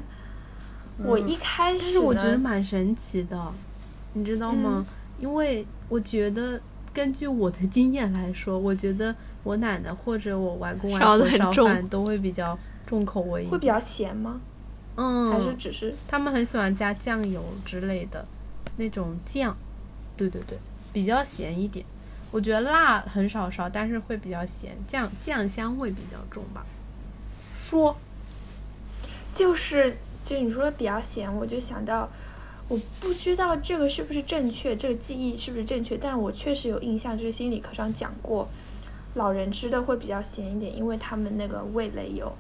我一开始但是我觉得蛮神奇的，你知道吗？因为我觉得根据我的经验来说，我觉得我奶奶或者我外公外婆烧很重饭都会比较重口味一点，会比较咸吗？嗯，还是只是他们很喜欢加酱油之类的那种酱，对对对，比较咸一点。我觉得辣很少烧，但是会比较咸，酱酱香味比较重吧。说，就是就你说的比较咸，我就想到，我不知道这个是不是正确，这个记忆是不是正确，但我确实有印象，就是心理课上讲过，老人吃的会比较咸一点，因为他们那个味蕾有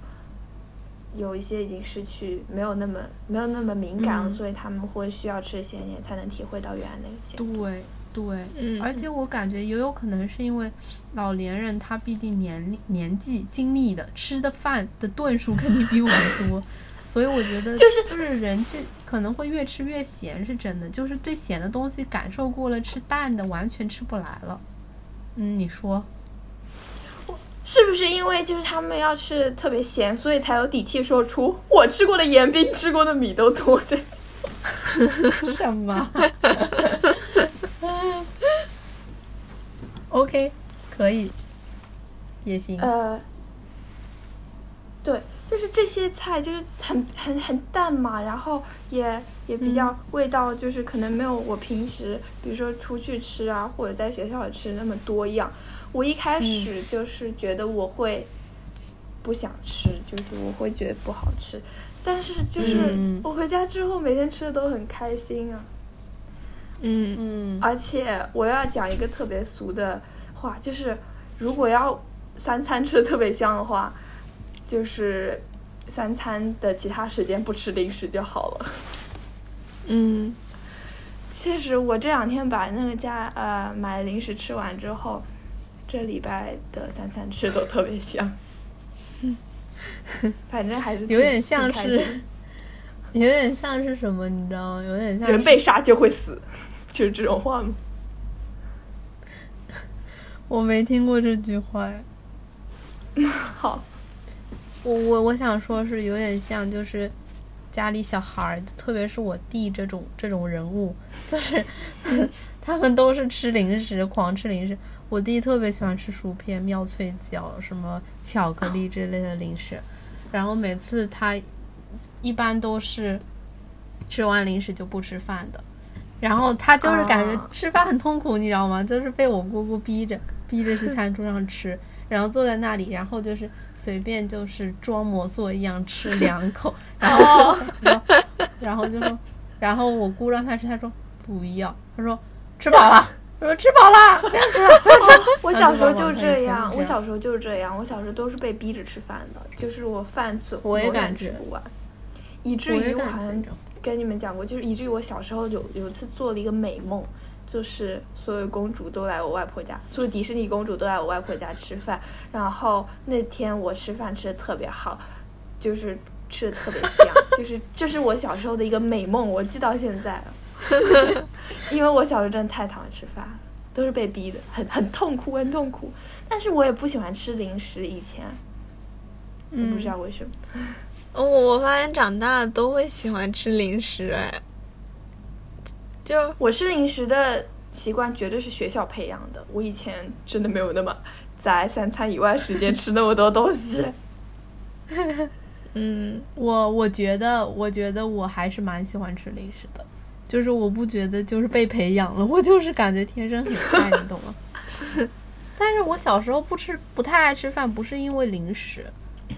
有一些已经失去，没有那么没有那么敏感了，嗯所以他们会需要吃咸一点才能体会到原来那个咸。对对，嗯，而且我感觉也有可能是因为老年人他毕竟年龄年纪经历的吃的饭的顿数肯定比我们多，所以我觉得就是就是人去可能会越吃越咸是真的，就是对咸的东西感受过了，吃淡的完全吃不来了。嗯，你说？是不是因为就是他们要吃特别咸，所以才有底气说出我吃过的盐比你吃过的米都多？这 什么？OK，可以，也行。呃，对，就是这些菜就是很很很淡嘛，然后也也比较味道就是可能没有我平时比如说出去吃啊或者在学校吃那么多样。我一开始就是觉得我会不想吃，就是我会觉得不好吃，但是就是我回家之后每天吃的都很开心啊。嗯。嗯，而且我要讲一个特别俗的话，就是如果要三餐吃的特别香的话，就是三餐的其他时间不吃零食就好了。嗯，确实，我这两天把那个家呃买零食吃完之后，这礼拜的三餐吃都特别香。反正还是有点像是，有点像是什么，你知道吗？有点像人被杀就会死，就是这种话吗？我没听过这句话呀。好，我我我想说是有点像，就是家里小孩儿，特别是我弟这种这种人物，就是他们都是吃零食，狂吃零食。我弟特别喜欢吃薯片、妙脆角、什么巧克力之类的零食，然后每次他一般都是吃完零食就不吃饭的，然后他就是感觉啊吃饭很痛苦，你知道吗？就是被我姑姑逼着逼着去餐桌上吃，然后坐在那里，然后就是随便就是装模作样吃两口，然后然后然后就说，然后我姑让他吃，他说不要，他说吃饱了，他说吃饱了。我小时候就这样，我小时候就是这样，我小时候都是被逼着吃饭的，就是我饭总我感觉吃不完，以至于我好像跟你们讲过，就是以至于我小时候有有一次做了一个美梦，就是所有公主都来我外婆家，所有迪士尼公主都来我外婆家吃饭，然后那天我吃饭吃的特别好，就是吃的特别香，就是这是我小时候的一个美梦，我记到现在了。因为我小时候真的太讨厌吃饭了，都是被逼的，很很痛苦，很痛苦。但是我也不喜欢吃零食，以前我不知道为什么。哦，我发现长大了都会喜欢吃零食，哎，就我吃零食的习惯绝对是学校培养的，我以前真的没有那么在三餐以外时间吃那么多东西。嗯，我我觉得，我觉得我还是蛮喜欢吃零食的，就是我不觉得就是被培养了，我就是感觉天生很 菜，你懂吗？但是我小时候不吃，不太爱吃饭，不是因为零食，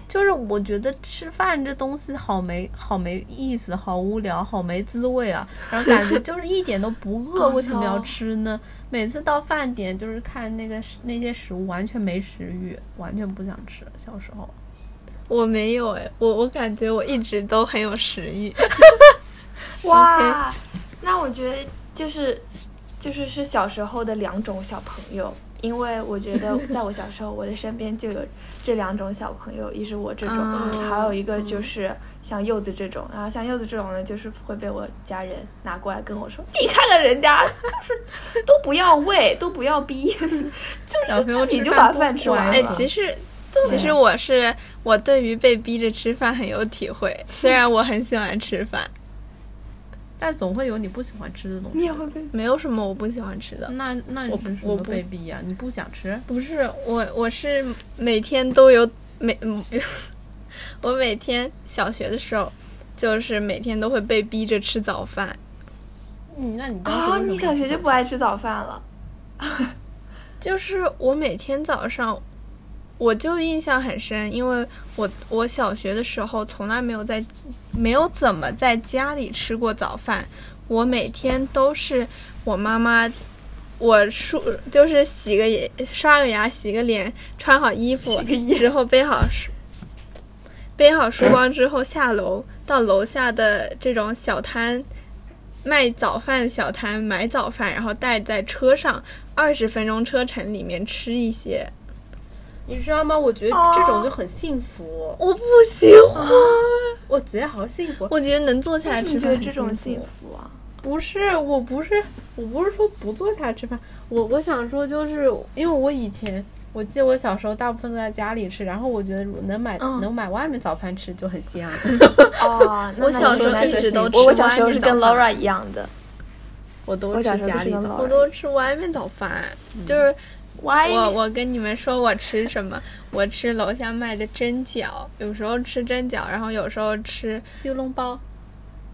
就是我觉得吃饭这东西好没好没意思，好无聊，好没滋味啊，然后感觉就是一点都不 饿，为什么要吃呢？每次到饭点就是看那个那些食物，完全没食欲，完全不想吃。小时候。我没有哎，我我感觉我一直都很有食欲。哇那我觉得就是就是是小时候的两种小朋友，因为我觉得在我小时候，我的身边就有这两种小朋友，一是我这种，哦还有一个就是像柚子这种，然后像柚子这种呢，就是会被我家人拿过来跟我说，你看看人家就是都不要喂，都不要逼，就是自己就把饭吃完。哎，其实其实我是我对于被逼着吃饭很有体会，虽然我很喜欢吃饭，但总会有你不喜欢吃的东西。你也会被没有什么我不喜欢吃的。那那你我是什么我不被逼呀、你不想吃？不是我，我是每天都有每，嗯 我每天小学的时候，就是每天都会被逼着吃早饭。嗯，那你当时啊，为什么你小学就不爱吃早饭了？就是我每天早上，我就印象很深，因为我我小学的时候从来没有在，没有怎么在家里吃过早饭。我每天都是我妈妈，我梳就是洗个眼，刷个牙，洗个脸，穿好衣服之后背好书，背好书包之后下楼到楼下的这种小摊。卖早饭小摊买早饭，然后带在车上，二十分钟车程里面吃一些。你知道吗？我觉得哦这种就很幸福，我不喜欢，我觉得好幸福。我觉得能坐下来吃饭觉得这种幸幸福。啊？不是，我不是，我不是说不坐下来吃饭，我我想说就是因为我以前。我记得我小时候大部分都在家里吃，然后我觉得能买、嗯能买外面早饭吃就很香。哦，那 我小时候一直都吃我我小时候是跟 Laura 一样的，我都吃家里早我都吃外面早饭，就是歪我我跟你们说我吃什么，我吃楼下卖的蒸饺，有时候吃蒸饺，然后有时候吃西笼包、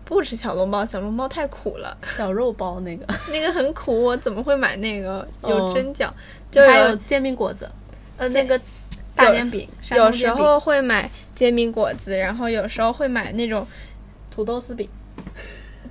不吃小笼包，小笼包太苦了，小肉包那个，那个很苦，我怎么会买那个？哦。有蒸饺，就还有煎饼果子，呃，那个大煎饼，有时候会买煎饼果子，然后有时候会买那种土豆丝饼，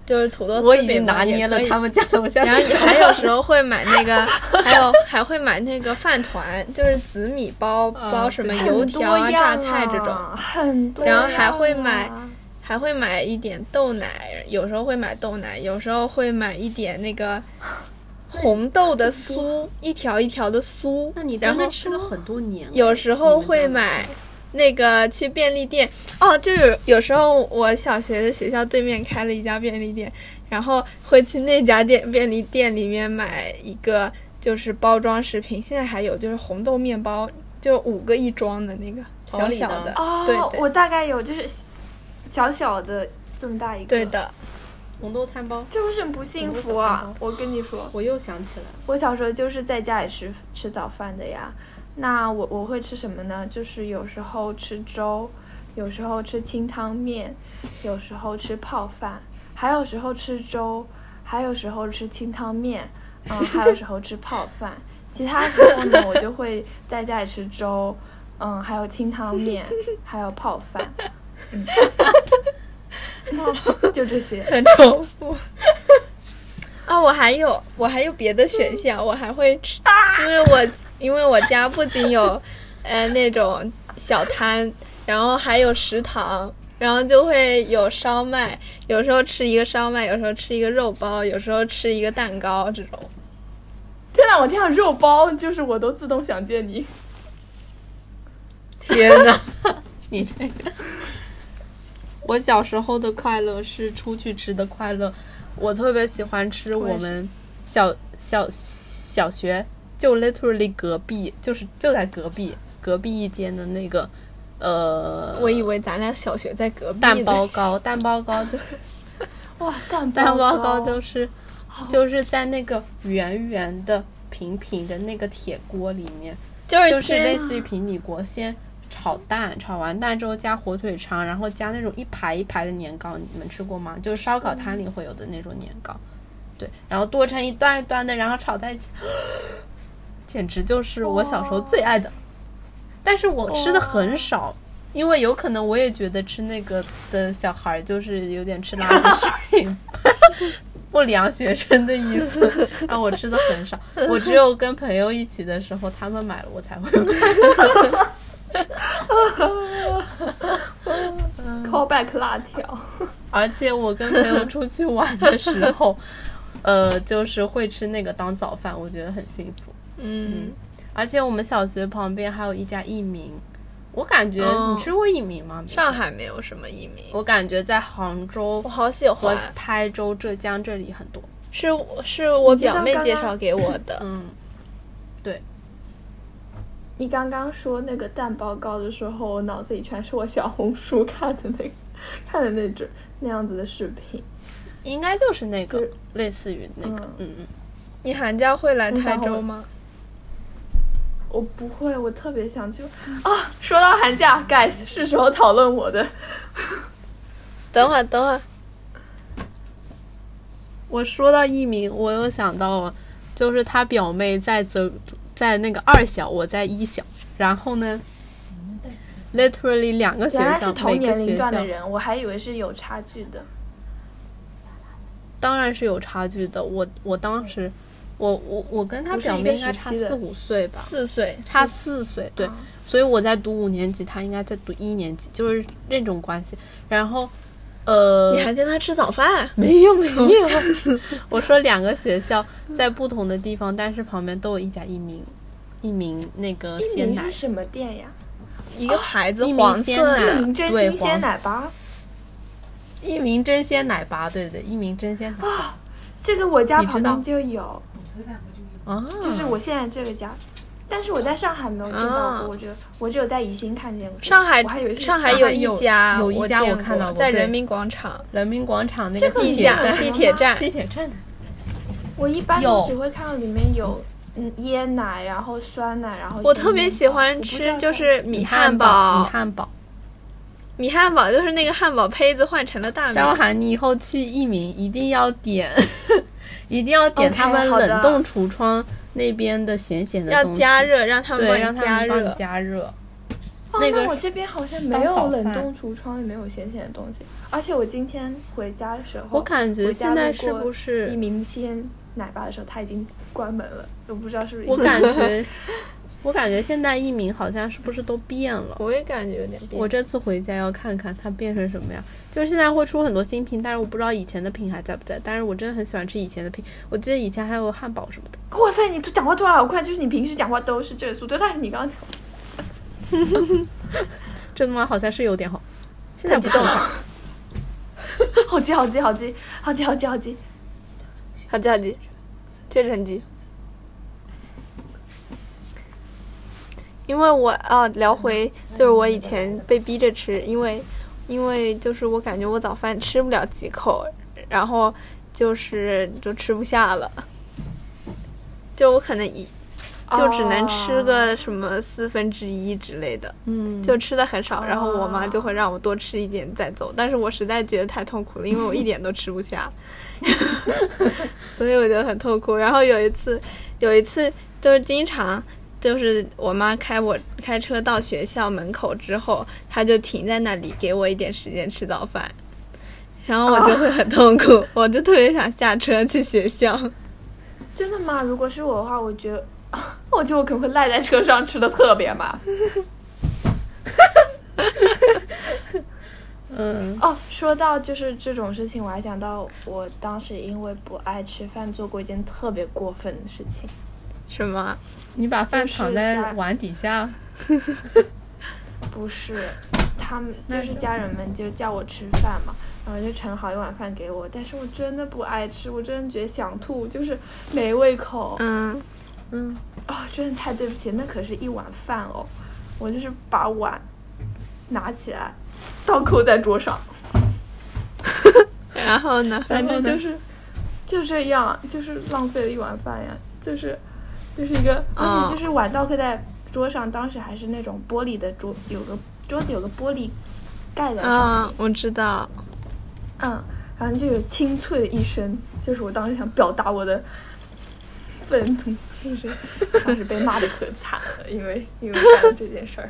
就是土豆丝我已经饼嘛拿捏了也可以他们家楼下然后也还有时候会买那个，还有还会买那个饭团，就是紫米包嗯包什么油条很多样榨菜这种，啊很多然后还会买啊还会买一点豆奶，有时候会买豆奶，有时候会买一点那个 红豆的酥，一条一条的酥。那你真的然后吃了很多年了。有时候会买那个去便利店。哦，就有有时候我小学的学校对面开了一家便利店，然后会去那家店便利店里面买一个就是包装食品，现在还有就是红豆面包，就五个一装的那个小小的，哦，对对。我大概有就是小小的这么大一个，对，的，红豆餐包，这为什么不幸福啊？我跟你说，我又想起来了，我小时候就是在家里吃吃早饭的呀。那我我会吃什么呢？就是有时候吃粥，有时候吃清汤面，有时候吃泡饭，还有时候吃粥，还有时候吃清汤面，嗯，还有时候吃泡饭。其他时候呢，我就会在家里吃粥，嗯，还有清汤面，还有泡饭，嗯，就这些。很重复。啊，我还有我还有别的选项，我还会吃，因为我因为我家不仅有 呃那种小摊，然后还有食堂，然后就会有烧麦，有时候吃一个烧麦，有时候吃一个肉包，有时候吃一个蛋糕这种。天呐，我听到肉包，就是我都自动想见你。天呐，你这个！我小时候的快乐是出去吃的快乐，我特别喜欢吃我们小小小学就 literally 隔壁，就是就在隔壁隔壁一间的那个呃，我以为咱俩小学在隔壁 蛋包糕，蛋包糕就是哇，蛋蛋包糕糕就是就是在那个圆圆的平平的那个铁锅里面，就是就是类似于平底锅，先炒蛋，炒完蛋之后加火腿肠，然后加那种一排一排的年糕，你们吃过吗？就是烧烤摊里会有的那种年糕，对，然后剁成一段一段的，然后炒在一起，简直就是我小时候最爱的。但是我吃的很少，因为有可能我也觉得吃那个的小孩就是有点吃 垃圾食品。不良学生的意思，让我吃的很少。我只有跟朋友一起的时候，他们买了我才会买。callback 辣条，而且我跟朋友出去玩的时候，呃，就是会吃那个当早饭，我觉得很幸福。嗯，而且我们小学旁边还有一家益民，我感觉、哦你吃过益民吗？上海没有什么移民，我感觉在杭州我好喜欢，台州、浙江这里很多。是是我表妹介绍给我的。嗯，你刚刚说那个蛋包糕的时候，我脑子里全是我小红书看的那个看的那种那样子的视频。应该就是那个类似于那个，嗯嗯嗯。你寒假会来台州吗？我不会，我特别想去啊！说到寒假，guys，是时候讨论我的。等会儿，等会儿，我说到艺名，我又想到了，就是他表妹在泽，在那个二小，我在一小，然后呢，literally 两个学原来校，是同每个学年龄段的人，我还以为是有差距的。当然是有差距的。我我当时，我我我跟他表妹应该差四五岁吧，四岁，差四四岁，对，啊所以我在读五年级，他应该在读一年级，就是那种关系。然后，呃，你还跟他吃早饭？没有没有，我说两个学校在不同的地方，但是旁边都有一家一鸣一鸣那个一鲜奶是，什么店呀？一个牌子黄鲜奶色鸣真对鲜奶吧。一鸣真鲜奶吧，对对，一鸣真鲜奶吧。这个我家旁边就有，啊，就是我现在这个家。但是我在上海没有见到啊过，我觉得我只有在宜兴看见过。上海我还以为是上海有一家，有一家我看到过在人民广场人民广场那个地地下，地铁站。地铁站我一般有都只会看到里面有嗯椰奶，然后酸奶，然后我特别喜欢吃就是米汉堡，米汉堡。米汉堡就是那个汉堡胚子换成了大米。张涵，你以后去益民一定要点，一定要点他们冷冻橱窗那边的咸咸的要加，热，让他们让他们帮你热。加热。哦，那个我这边好像没有冷冻橱窗，也没有咸咸的东西。而且我今天回家的时候，我感觉现在是不是一明鲜奶爸的时候，他已经关门了，我不知道是不是我。感觉，我感觉现在艺名好像是不是都变了？我也感觉有点变。我这次回家要看看它变成什么样。就是现在会出很多新品，但是我不知道以前的品还在不在。但是我真的很喜欢吃以前的品，我记得以前还有汉堡什么的。哇塞，你讲话突然好快，就是你平时讲话都是这个速度，但是你刚刚讲，真的吗？好像是有点好。现在不动好急好急好急好急好急好急。好急好急，确实很急。因为我啊，聊回就是我以前被逼着吃，因为因为就是我感觉我早饭吃不了几口，然后就是就吃不下了，就我可能一就只能吃个什么四分之一之类的，嗯，就吃的很少。然后我妈哦就会让我多吃一点再走，但是我实在觉得太痛苦了，因为我一点都吃不下，所以我就很痛苦。然后有一次，有一次就是经常。就是我妈开我开车到学校门口之后，她就停在那里给我一点时间吃早饭，然后我就会很痛苦，我就特别想下车去学校。真的吗？如果是我的话，我觉得，我觉得我可能会赖在车上吃的特别慢。嗯，哦，说到就是这种事情，我还想到我当时因为不爱吃饭做过一件特别过分的事情。什么？你把饭就是藏在在碗底下，不是，他们就是家人们就叫我吃饭嘛，然后就盛好一碗饭给我，但是我真的不爱吃，我真的觉得想吐，就是没胃口。嗯，嗯，哦，真的太对不起，那可是一碗饭哦，我就是把碗拿起来，倒扣在桌上，然后呢？反正就是就这样，就是浪费了一碗饭呀，就是就是一个，而哦且就是碗倒扣在桌上，当时还是那种玻璃的桌，有个桌子有个玻璃盖在上面，嗯，我知道。嗯，然后就有清脆的一声，就是我当时想表达我的愤怒，就是当时被骂的可惨了，因为因为这件事儿。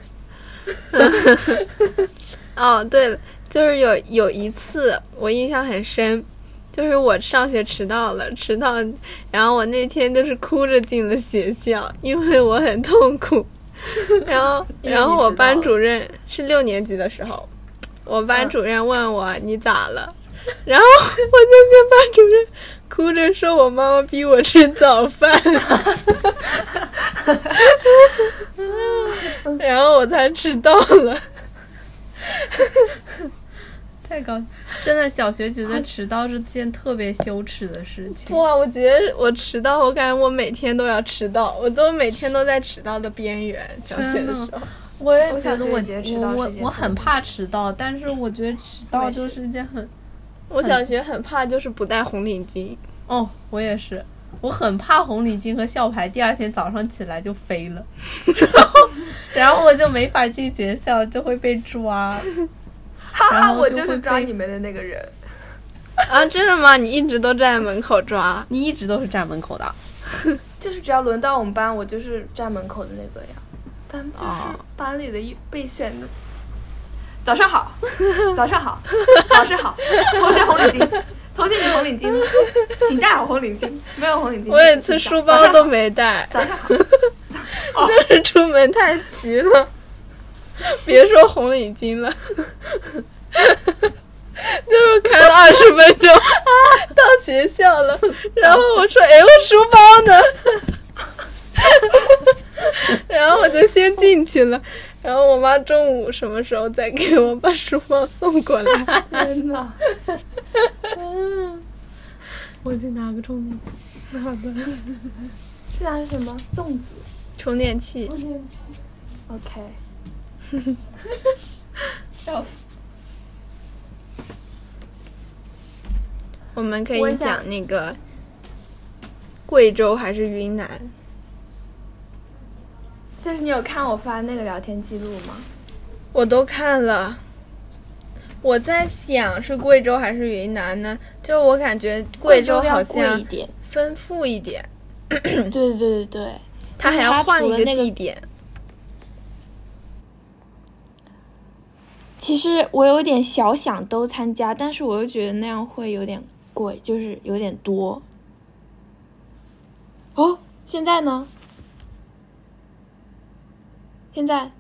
哦，对了，就是有有一次我印象很深，就是我上学迟到了，迟到，然后我那天就是哭着进了学校，因为我很痛苦。然后，然后我班主任是六年级的时候，我班主任问我你咋了，然后我就跟班主任哭着说我妈妈逼我吃早饭，然后我才迟到了。太高，真的小学觉得迟到是件特别羞耻的事情。哇，我觉得我迟到，我感觉我每天都要迟到，我都每天都在迟到的边缘。小学的时候，我也我觉得我我我很怕迟到，但是我觉得迟到就是是一件很我小学很怕就是不戴红领巾。哦，我也是，我很怕红领巾和校牌第二天早上起来就飞了，然后然后我就没法进学校，就会被抓。哈哈，然后我就是抓你们的那个人。啊，真的吗？你一直都站在门口抓？你一直都是站门口的，就是只要轮到我们班，我就是站门口的那个呀。咱们就是哦班里的一备选的。早上好，早上好，老师好，头戴红领巾，头戴你红领巾，请戴好红领巾，没有红领巾。我有一次书包都没带，早上好，就是出门太急了，别说红领巾了。就是开了二十分钟啊 到学校了，然后我说：“哎，我书包呢？”然后我就先进去了，然后我妈中午什么时候再给我把书包送过来？天呐，我去拿个充电。好的。这拿是什么？粽子。充电器。充电器。OK。笑死。我们可以讲那个贵州还是云南？就是你有看我发那个聊天记录吗？我都看了。我在想是贵州还是云南呢？就我感觉贵州好像。丰富一点，对对对对。它还要换一个地点。其实我有点小想都参加，但是我又觉得那样会有点贵，就是有点多。哦，现在呢？现在？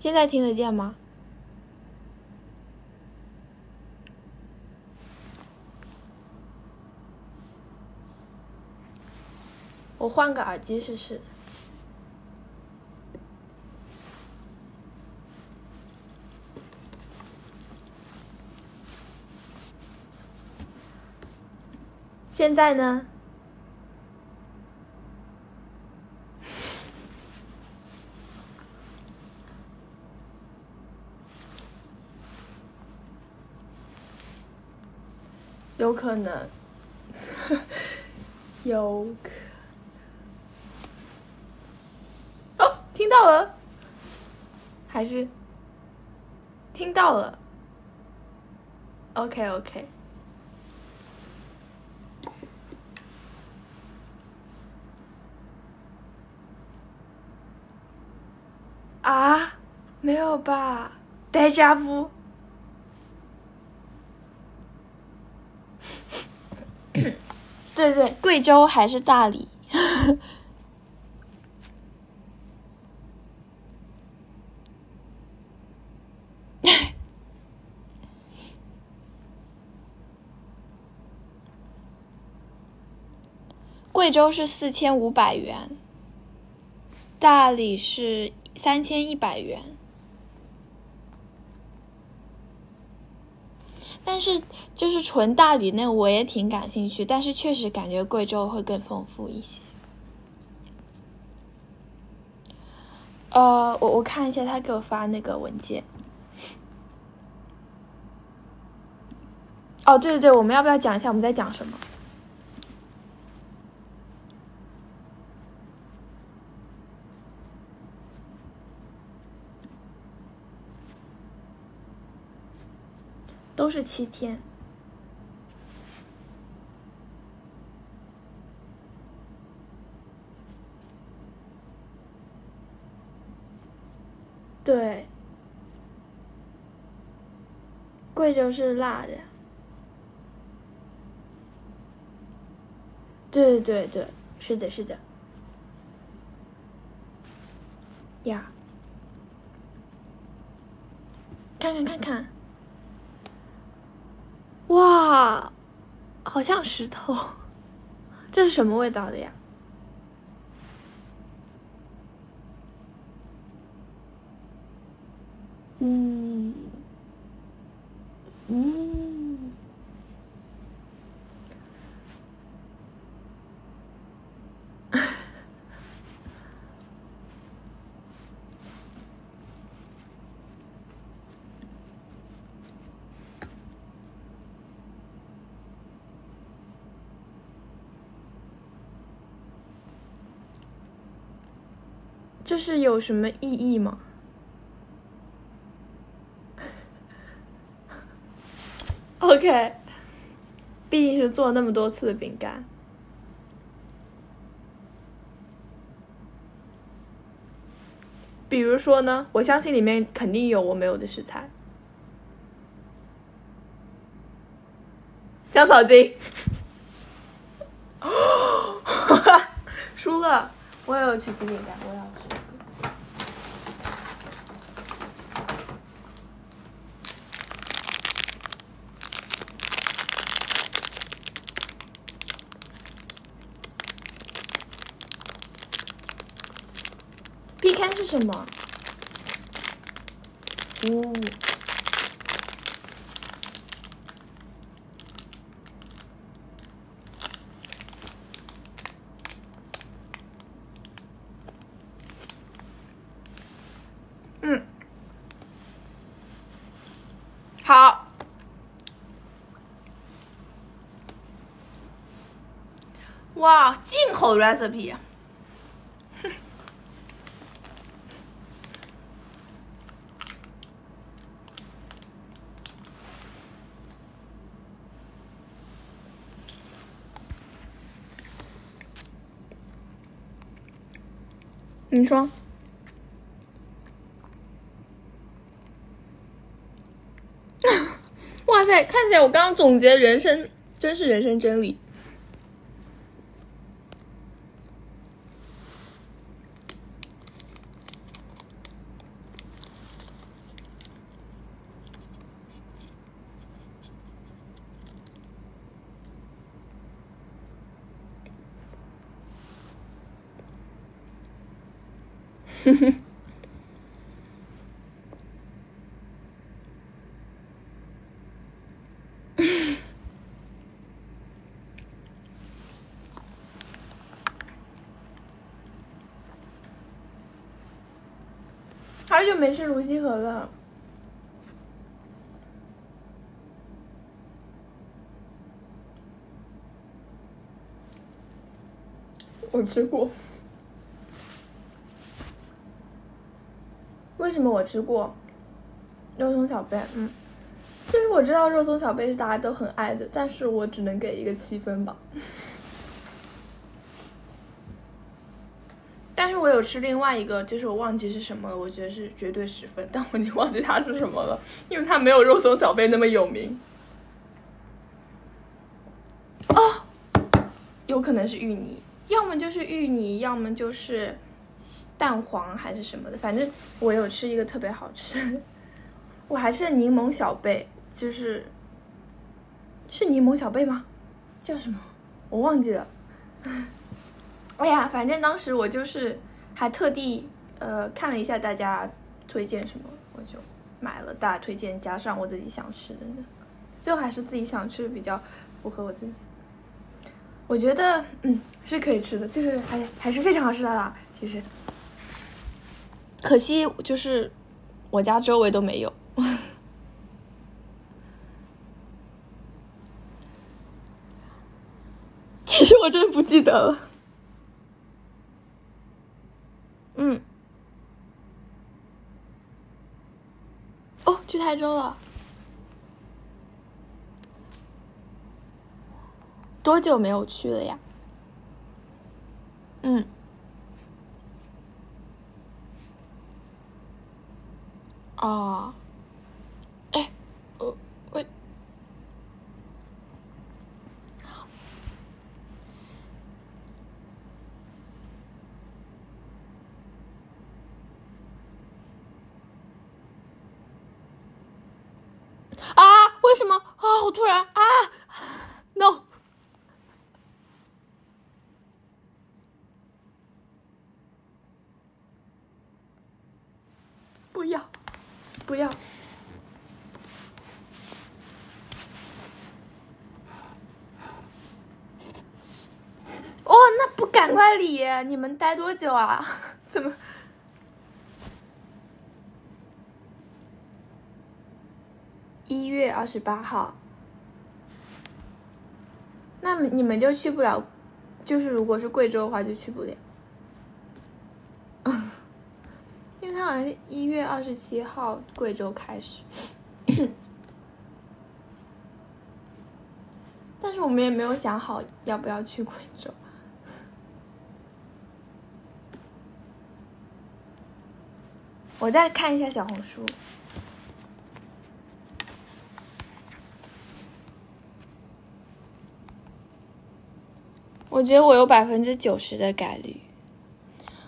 现在听得见吗？我换个耳机试试。现在呢？有可能，有可。哦，听到了，还是听到了。OK OK。没有吧？Deja vu。对对，贵州还是大理？贵州是四千五百元，大理是三千一百元。但是就是纯大理那我也挺感兴趣，但是确实感觉贵州会更丰富一些。呃，我我看一下他给我发那个文件。哦，对对对，我们要不要讲一下我们在讲什么？都是七天。对，贵州是辣的。对对对，是的，是的。呀，看看看看。哇，好像石头，这是什么味道的呀？嗯，嗯，这是有什么意义吗？OK，毕竟是做那么多次的饼干。比如说呢，我相信里面肯定有我没有的食材。姜草精，输了，我也有曲奇饼干，我要吃。什么？嗯。好。哇进口 recipe 你说，哇塞！看起来我刚刚总结人生，真是人生真理。好久没吃泸溪河了。我吃过。为什么我吃过肉松小贝？嗯，就是我知道肉松小贝是大家都很爱的，但是我只能给一个七分吧。但是我有吃另外一个，就是我忘记是什么了，我觉得是绝对十分，但我已经忘记它是什么了，因为它没有肉松小贝那么有名。哦，有可能是芋泥，要么就是芋泥，要么就是蛋黄还是什么的，反正我有吃一个特别好吃，我还是柠檬小贝，就是是柠檬小贝吗？叫什么？我忘记了。哎呀，反正当时我就是还特地呃看了一下大家推荐什么，我就买了大家推荐，加上我自己想吃的呢，最后还是自己想吃的比较符合我自己。我觉得嗯是可以吃的，就是还还是非常好吃的啦。其实，可惜就是我家周围都没有。其实我真的不记得了。嗯。哦，去台州了。多久没有去了呀？嗯。哦。哎，我我。啊！为什么啊？好突然啊！No！不要，不要！哦，那不赶快理？你们待多久啊？怎么？一月二十八号，那你们就去不了，就是如果是贵州的话就去不了，因为他好像是一月二十七号贵州开始，但是我们也没有想好要不要去贵州，我再看一下小红书。我觉得我有百分之九十的概率，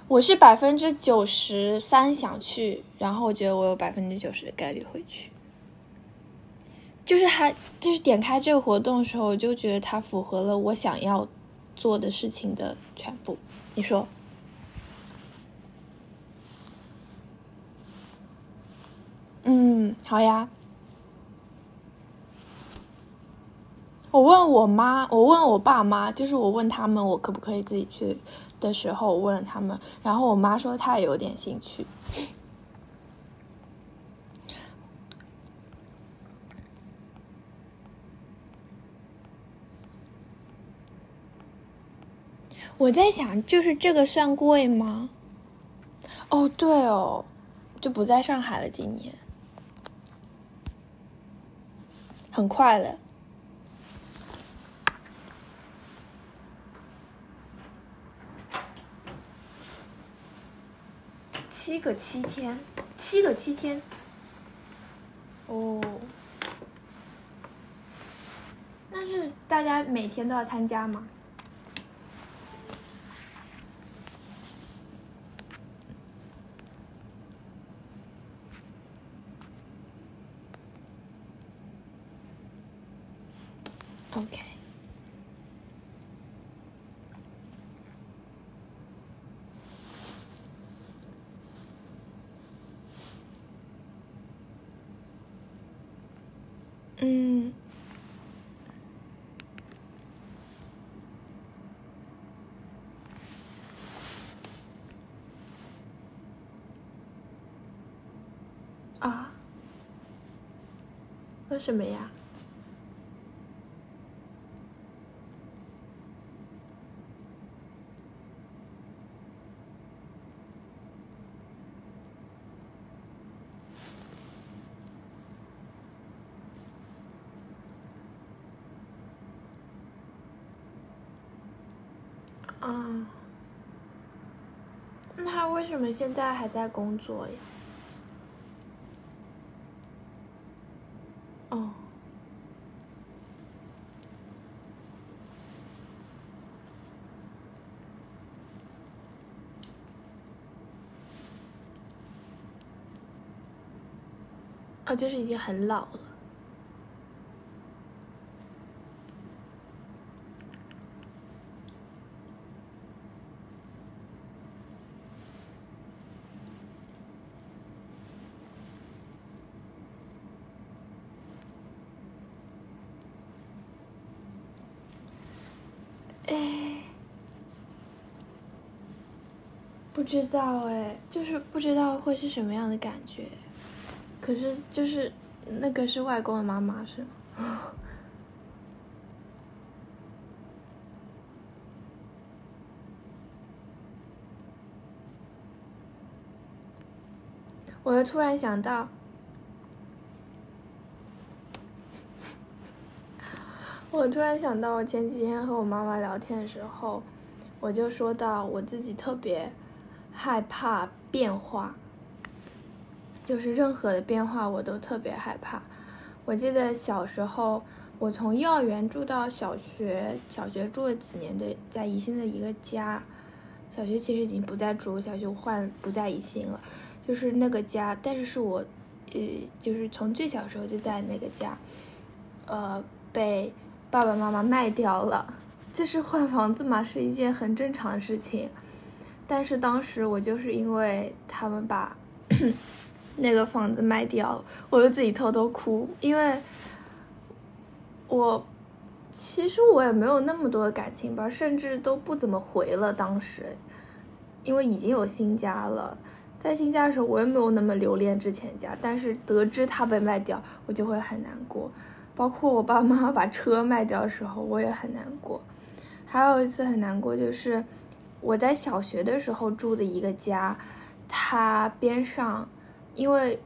我是百分之九十三想去，然后我觉得我有百分之九十的概率会去。就是还就是点开这个活动的时候，我就觉得它符合了我想要做的事情的全部。你说？嗯，好呀。我问我妈，我问我爸妈，就是我问他们我可不可以自己去的时候，我问了他们，然后我妈说她也有点兴趣。我在想，就是这个算贵吗？哦，对哦，就不在上海了，今年很快了。七个七天，七个七天。哦，那是大家每天都要参加吗？OK。嗯。啊？为什么呀？啊，那他为什么现在还在工作呀？哦，哦，就是已经很老了。哎，不知道哎，就是不知道会是什么样的感觉。可是就是那个是外公的妈妈是吗？我又突然想到。我突然想到，我前几天和我妈妈聊天的时候，我就说到我自己特别害怕变化，就是任何的变化我都特别害怕。我记得小时候，我从幼儿园住到小学，小学住了几年的，在宜兴的一个家，小学其实已经不再住，小学换不在宜兴了，就是那个家，但是是我，呃，就是从最小时候就在那个家，呃，被。爸爸妈妈卖掉了，就是换房子嘛，是一件很正常的事情。但是当时我就是因为他们把 那个房子卖掉，我就自己偷偷哭，因为我其实我也没有那么多的感情吧，甚至都不怎么回了。当时因为已经有新家了，在新家的时候我也没有那么留恋之前家，但是得知它被卖掉，我就会很难过。包括我爸妈 把车卖掉的时候，我也很难过。还有一次很难过，就是我在小学的时候住的一个家，它边上，因为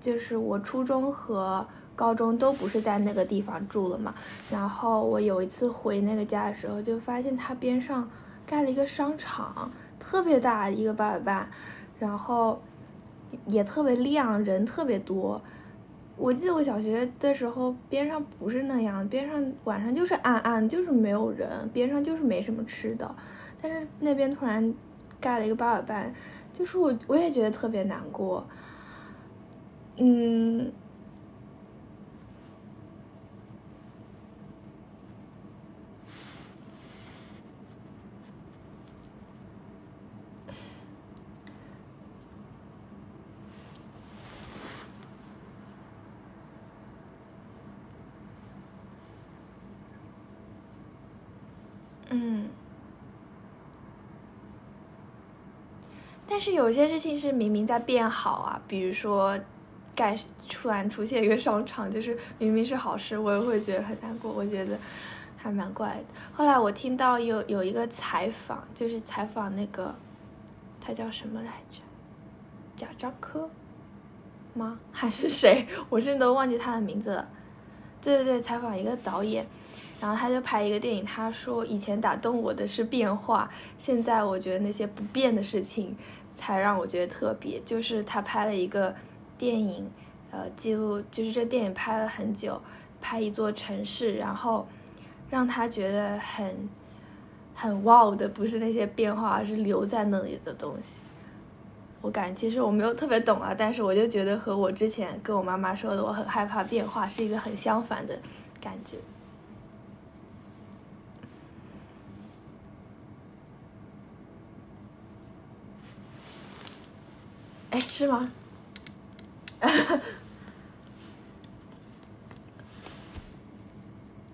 就是我初中和高中都不是在那个地方住了嘛。然后我有一次回那个家的时候，就发现它边上盖了一个商场，特别大一个八百伴，然后也特别亮，人特别多。我记得我小学的时候，边上不是那样，边上晚上就是暗暗，就是没有人，边上就是没什么吃的。但是那边突然盖了一个八百伴，就是我我也觉得特别难过。嗯，但是有些事情是明明在变好啊，比如说盖突然出现一个商场，就是明明是好事，我也会觉得很难过。我觉得还蛮怪的。后来我听到有有一个采访，就是采访那个他叫什么来着？贾樟柯吗？还是谁？我甚至都忘记他的名字了。对对对，采访一个导演，然后他就拍一个电影，他说以前打动我的是变化，现在我觉得那些不变的事情才让我觉得特别。就是他拍了一个电影，呃，记录就是这电影拍了很久，拍一座城市，然后让他觉得很很 wow 的不是那些变化，而是留在那里的东西。我感其实我没有特别懂啊，但是我就觉得和我之前跟我妈妈说的我很害怕变化是一个很相反的感觉。哎，是吗？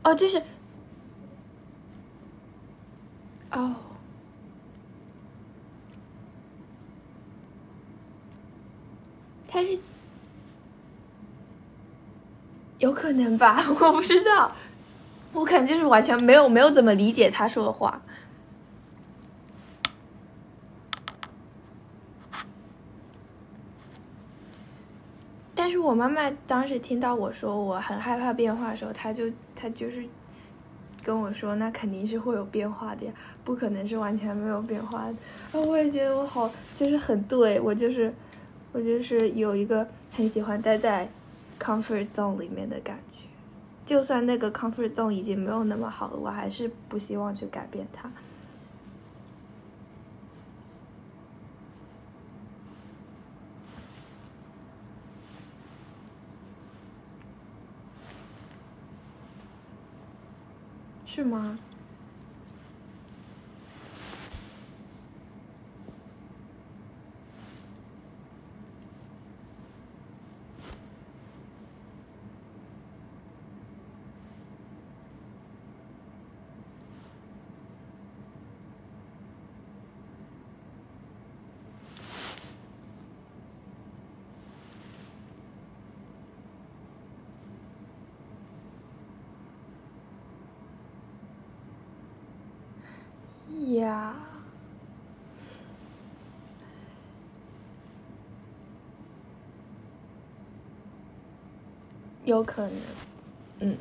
哦，就是，哦。他是有可能吧，我不知道，我可能就是完全没有没有怎么理解他说的话。但是我妈妈当时听到我说我很害怕变化的时候，她就她就是跟我说，那肯定是会有变化的呀，不可能是完全没有变化的。然后我也觉得我好，就是很对我就是。我就是有一个很喜欢待在 comfort zone 里面的感觉，就算那个 comfort zone 已经没有那么好了，我还是不希望去改变它。是吗？呀，有可能，嗯。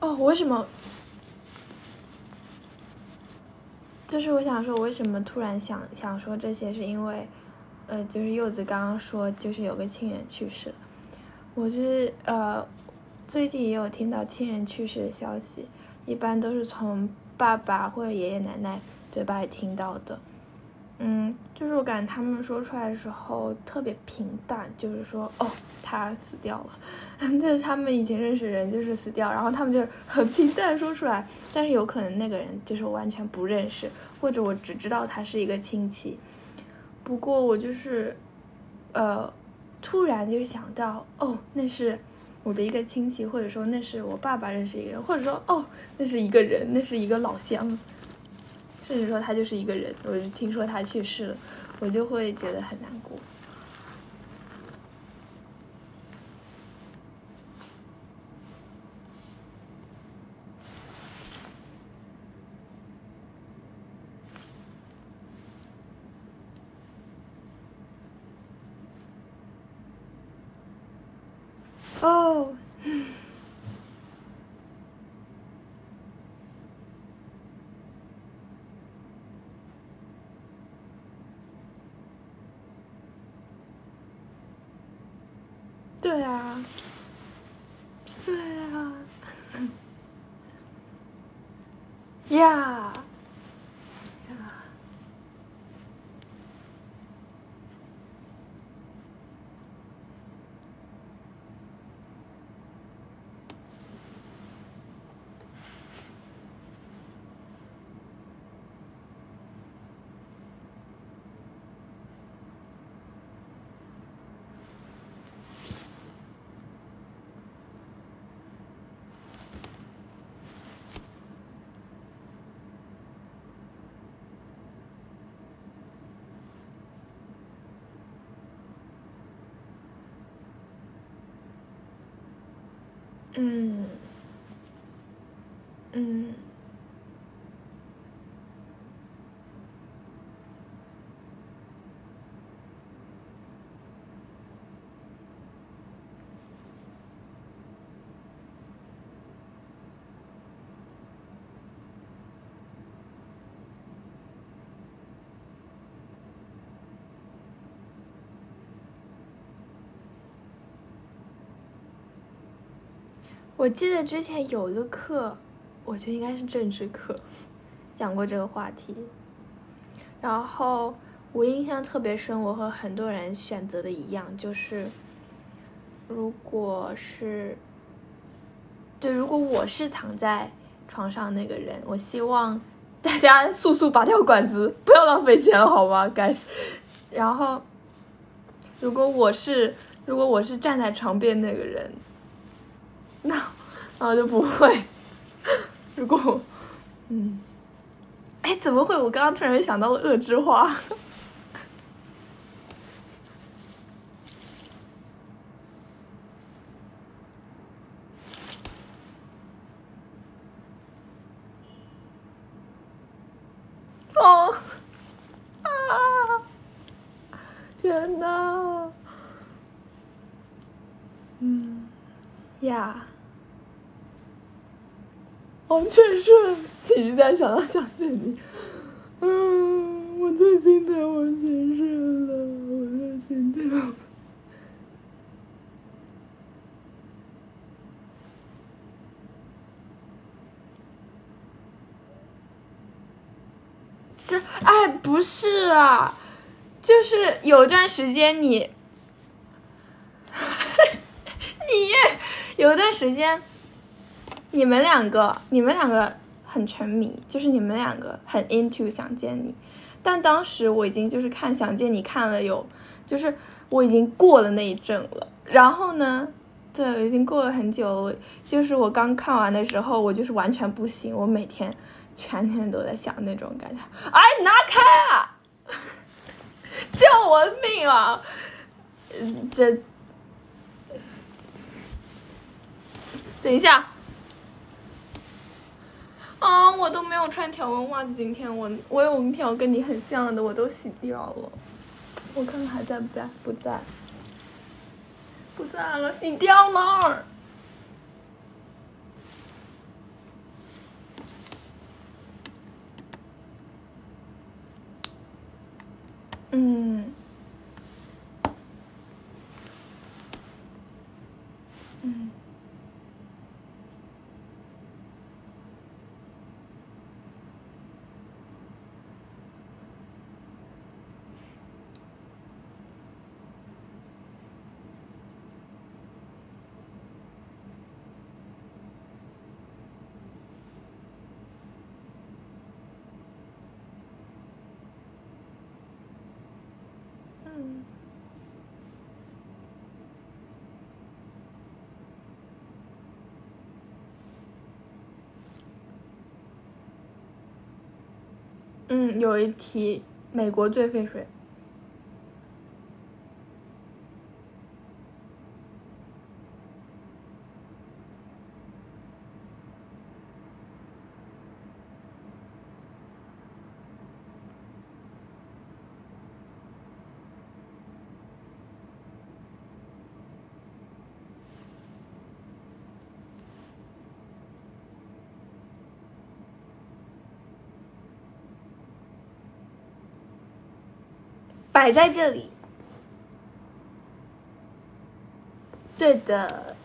哦，为什么？就是我想说，为什么突然想想说这些，是因为，呃，就是柚子刚刚说，就是有个亲人去世了。我是呃，最近也有听到亲人去世的消息，一般都是从爸爸或者爷爷奶奶嘴巴里听到的。嗯，就是我感觉他们说出来的时候特别平淡，就是说哦，他死掉了，但是他们以前认识的人就是死掉，然后他们就很平淡说出来，但是有可能那个人就是完全不认识，或者我只知道他是一个亲戚。不过我就是呃。突然就想到，哦，那是我的一个亲戚，或者说那是我爸爸认识一个人，或者说，哦，那是一个人，那是一个老乡，甚至说他就是一个人。我就听说他去世了，我就会觉得很难过。嗯，嗯。我记得之前有一个课，我觉得应该是政治课，讲过这个话题。然后我印象特别深，我和很多人选择的一样，就是如果是，对，如果我是躺在床上那个人，我希望大家速速拔掉管子，不要浪费钱，好吗，该。然后，如果我是，如果我是站在床边那个人。那，那我就不会。如果，嗯，哎，怎么会？我刚刚突然想到了恶之花。哦，啊！天呐！嗯，呀。完全是，已经在想到蒋建你。嗯，我最心疼王全胜了，我最心疼。是，哎，不是啊，就是有段时间你，你有段时间。你们两个，你们两个很沉迷，就是你们两个很 into 想见你，但当时我已经就是看想见你看了有，就是我已经过了那一阵了。然后呢，对，已经过了很久了。我就是我刚看完的时候，我就是完全不行，我每天全天都在想那种感觉。哎，拿开啊！救我命啊！这，等一下。啊，我都没有穿条纹袜子。今天我我有一条跟你很像的，我都洗掉了。我看看还在不在？不在，不在了，洗掉了。嗯。嗯。嗯，有一题，美国最费水。摆在这里，对的。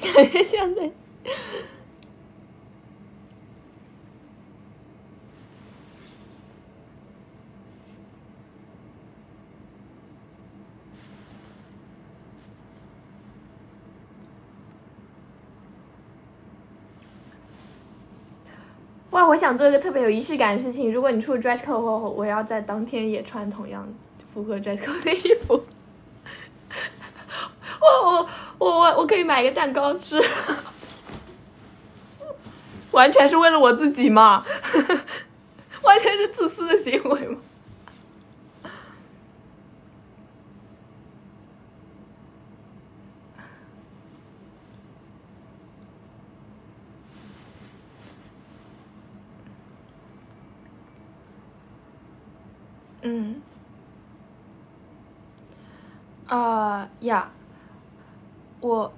现在。哇，我想做一个特别有仪式感的事情。如果你出 dress code 的话，我要在当天也穿同样符合 dress code 的衣服。我我我可以买一个蛋糕吃，完全是为了我自己嘛，完全是自私的行为嘛。嗯，啊呀，我，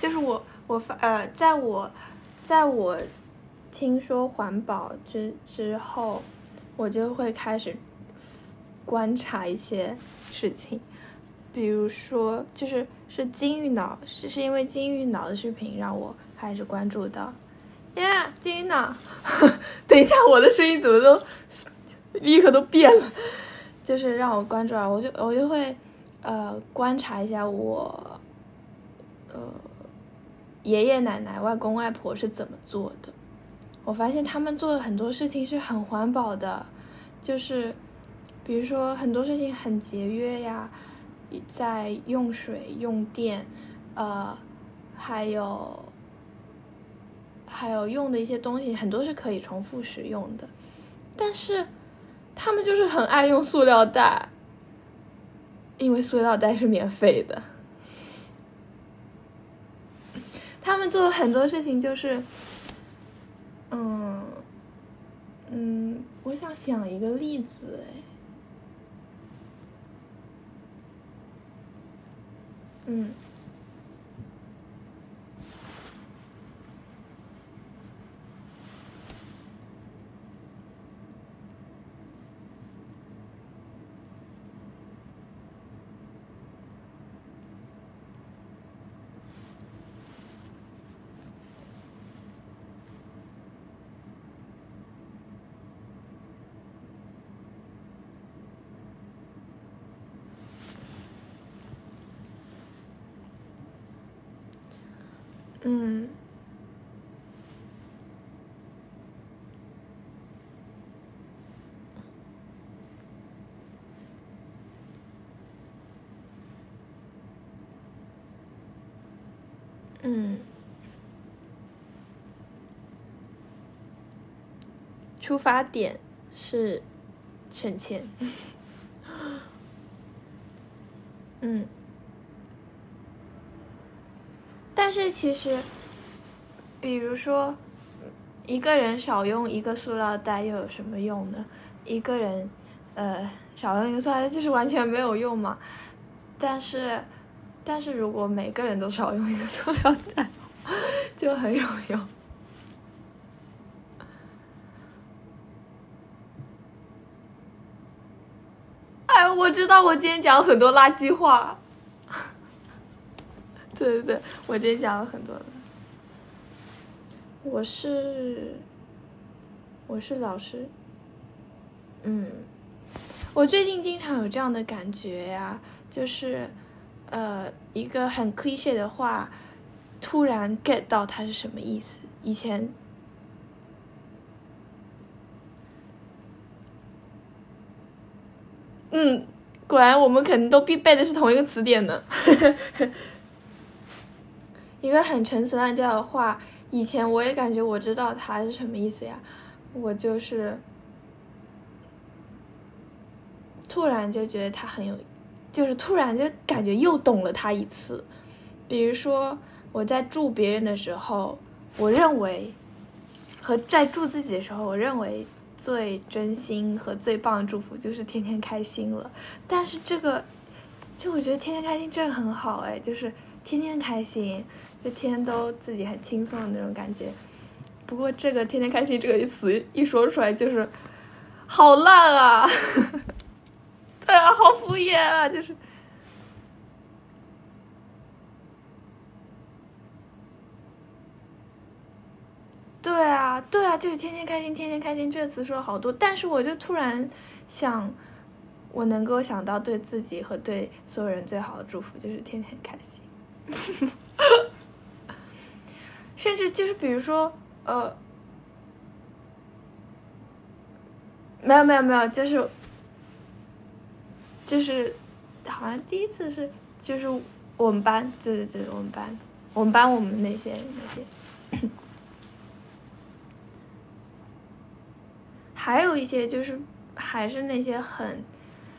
就是我，我发呃，在我，在我听说环保之之后，我就会开始观察一些事情，比如说，就是是金玉脑，是是因为金玉脑的视频让我。开始关注到，耶，金玉脑，等一下，我的声音怎么都立刻都变了？就是让我关注啊，我就我就会呃观察一下我爷爷奶奶、外公外婆是怎么做的。我发现他们做的很多事情是很环保的，就是比如说很多事情很节约呀，在用水、用电，呃，还有。还有用的一些东西，很多是可以重复使用的，但是他们就是很爱用塑料袋，因为塑料袋是免费的。他们做很多事情就是，嗯嗯，我想想一个例子，哎，嗯。嗯，嗯，出发点是省钱，嗯。但是其实，比如说，一个人少用一个塑料袋又有什么用呢？一个人，呃，少用一个塑料袋就是完全没有用嘛。但是，但是如果每个人都少用一个塑料袋，就很有用。哎，我知道我今天讲很多垃圾话。对对对，我今天讲了很多了。我是，我是老师。嗯，我最近经常有这样的感觉呀，就是，呃，一个很 cliche 的话，突然 get 到它是什么意思。以前，嗯，果然我们肯定都必备的是同一个词典呢。一个很陈词滥调的话，以前我也感觉我知道它是什么意思呀，我就是突然就觉得它很有，就是突然就感觉又懂了它一次。比如说我在祝别人的时候，我认为和在祝自己的时候，我认为最真心和最棒的祝福就是天天开心了。但是这个，就我觉得天天开心真的很好哎，就是天天开心。就天天都自己很轻松的那种感觉，不过这个“天天开心”这个词一说出来就是好烂啊！对啊，好敷衍啊，就是。对啊，对啊，就是天天开心，天天开心。这次说了好多，但是我就突然想，我能够想到对自己和对所有人最好的祝福就是天天开心。甚至就是比如说，呃，没有没有没有，就是就是好像第一次是就是我们班，对对对，我们班，我们班我们那些那些。还有一些就是还是那些很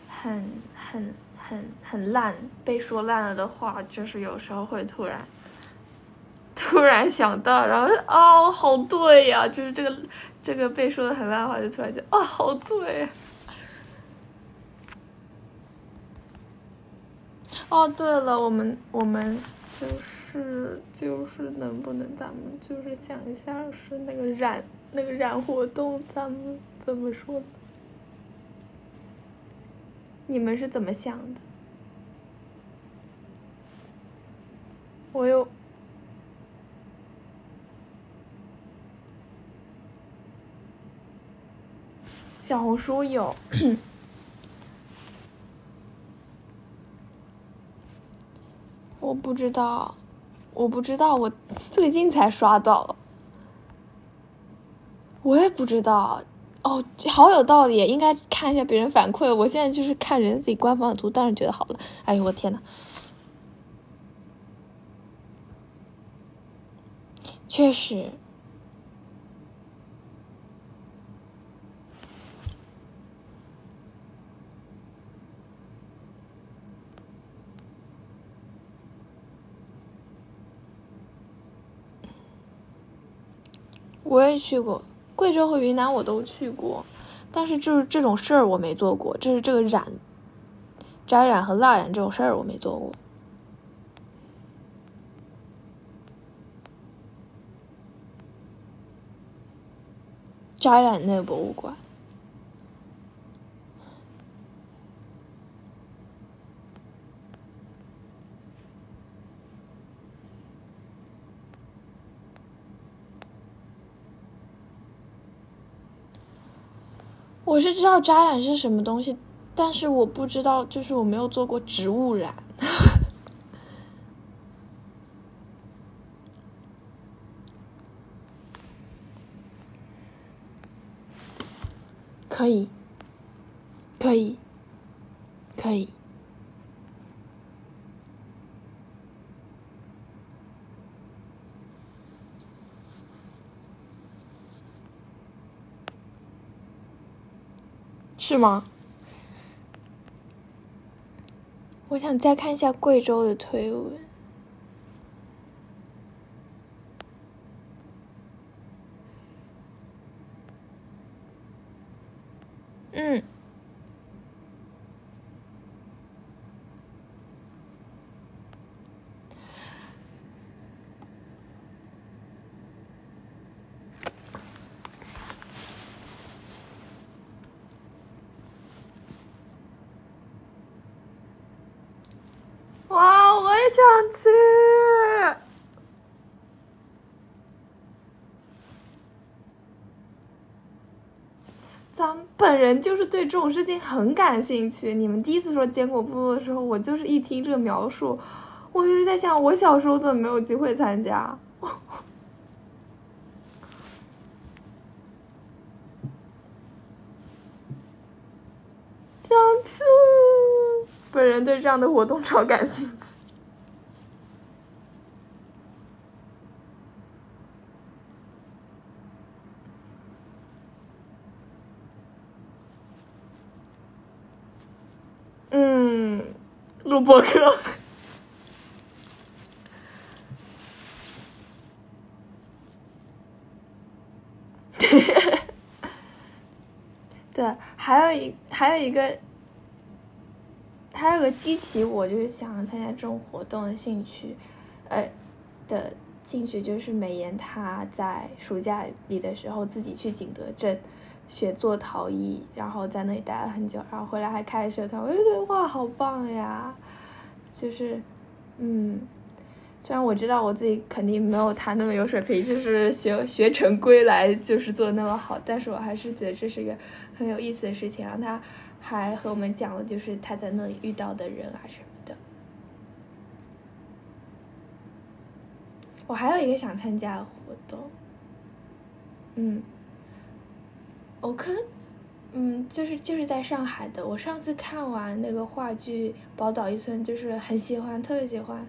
很很很很烂被说烂了的话，就是有时候会突然突然想到，然后哦，好对呀，就是这个这个被说的很烂的话，就突然就哦，好对。哦，对了，我们我们就是就是能不能咱们就是想一下是那个染那个染活动，咱们。怎么说？你们是怎么想的？我有小红书有，我不知道，我不知道，我 最近才刷到，我也不知道。哦，好有道理，应该看一下别人反馈。我现在就是看人自己官方的图，当然觉得好了。哎呦，我天呐，确实，我也去过。贵州和云南我都去过，但是就是这种事儿我没做过，就是这个染、扎染和蜡染这种事儿我没做过。扎染那个博物馆。我是知道扎染是什么东西，但是我不知道，就是我没有做过植物染。可以，可以，可以。是吗？我想再看一下贵州的推文。嗯。哇，我也想去！咱本人就是对这种事情很感兴趣。你们第一次说坚果部落的时候，我就是一听这个描述，我就是在想，我小时候怎么没有机会参加？想去。本人对这样的活动超感兴趣。嗯，录播课。对，还有一还有一个。还有个激起我就是想参加这种活动的兴趣，呃，的兴趣就是美颜他在暑假里的时候自己去景德镇学做陶艺，然后在那里待了很久，然后回来还开社团，我就觉得哇，好棒呀！就是，嗯，虽然我知道我自己肯定没有他那么有水平，就是学学成归来就是做的那么好，但是我还是觉得这是一个很有意思的事情。然后他还和我们讲了，就是他在那里遇到的人啊什么的。我还有一个想参加的活动，嗯，我可，嗯，就是就是在上海的。我上次看完那个话剧《宝岛一村》，就是很喜欢，特别喜欢。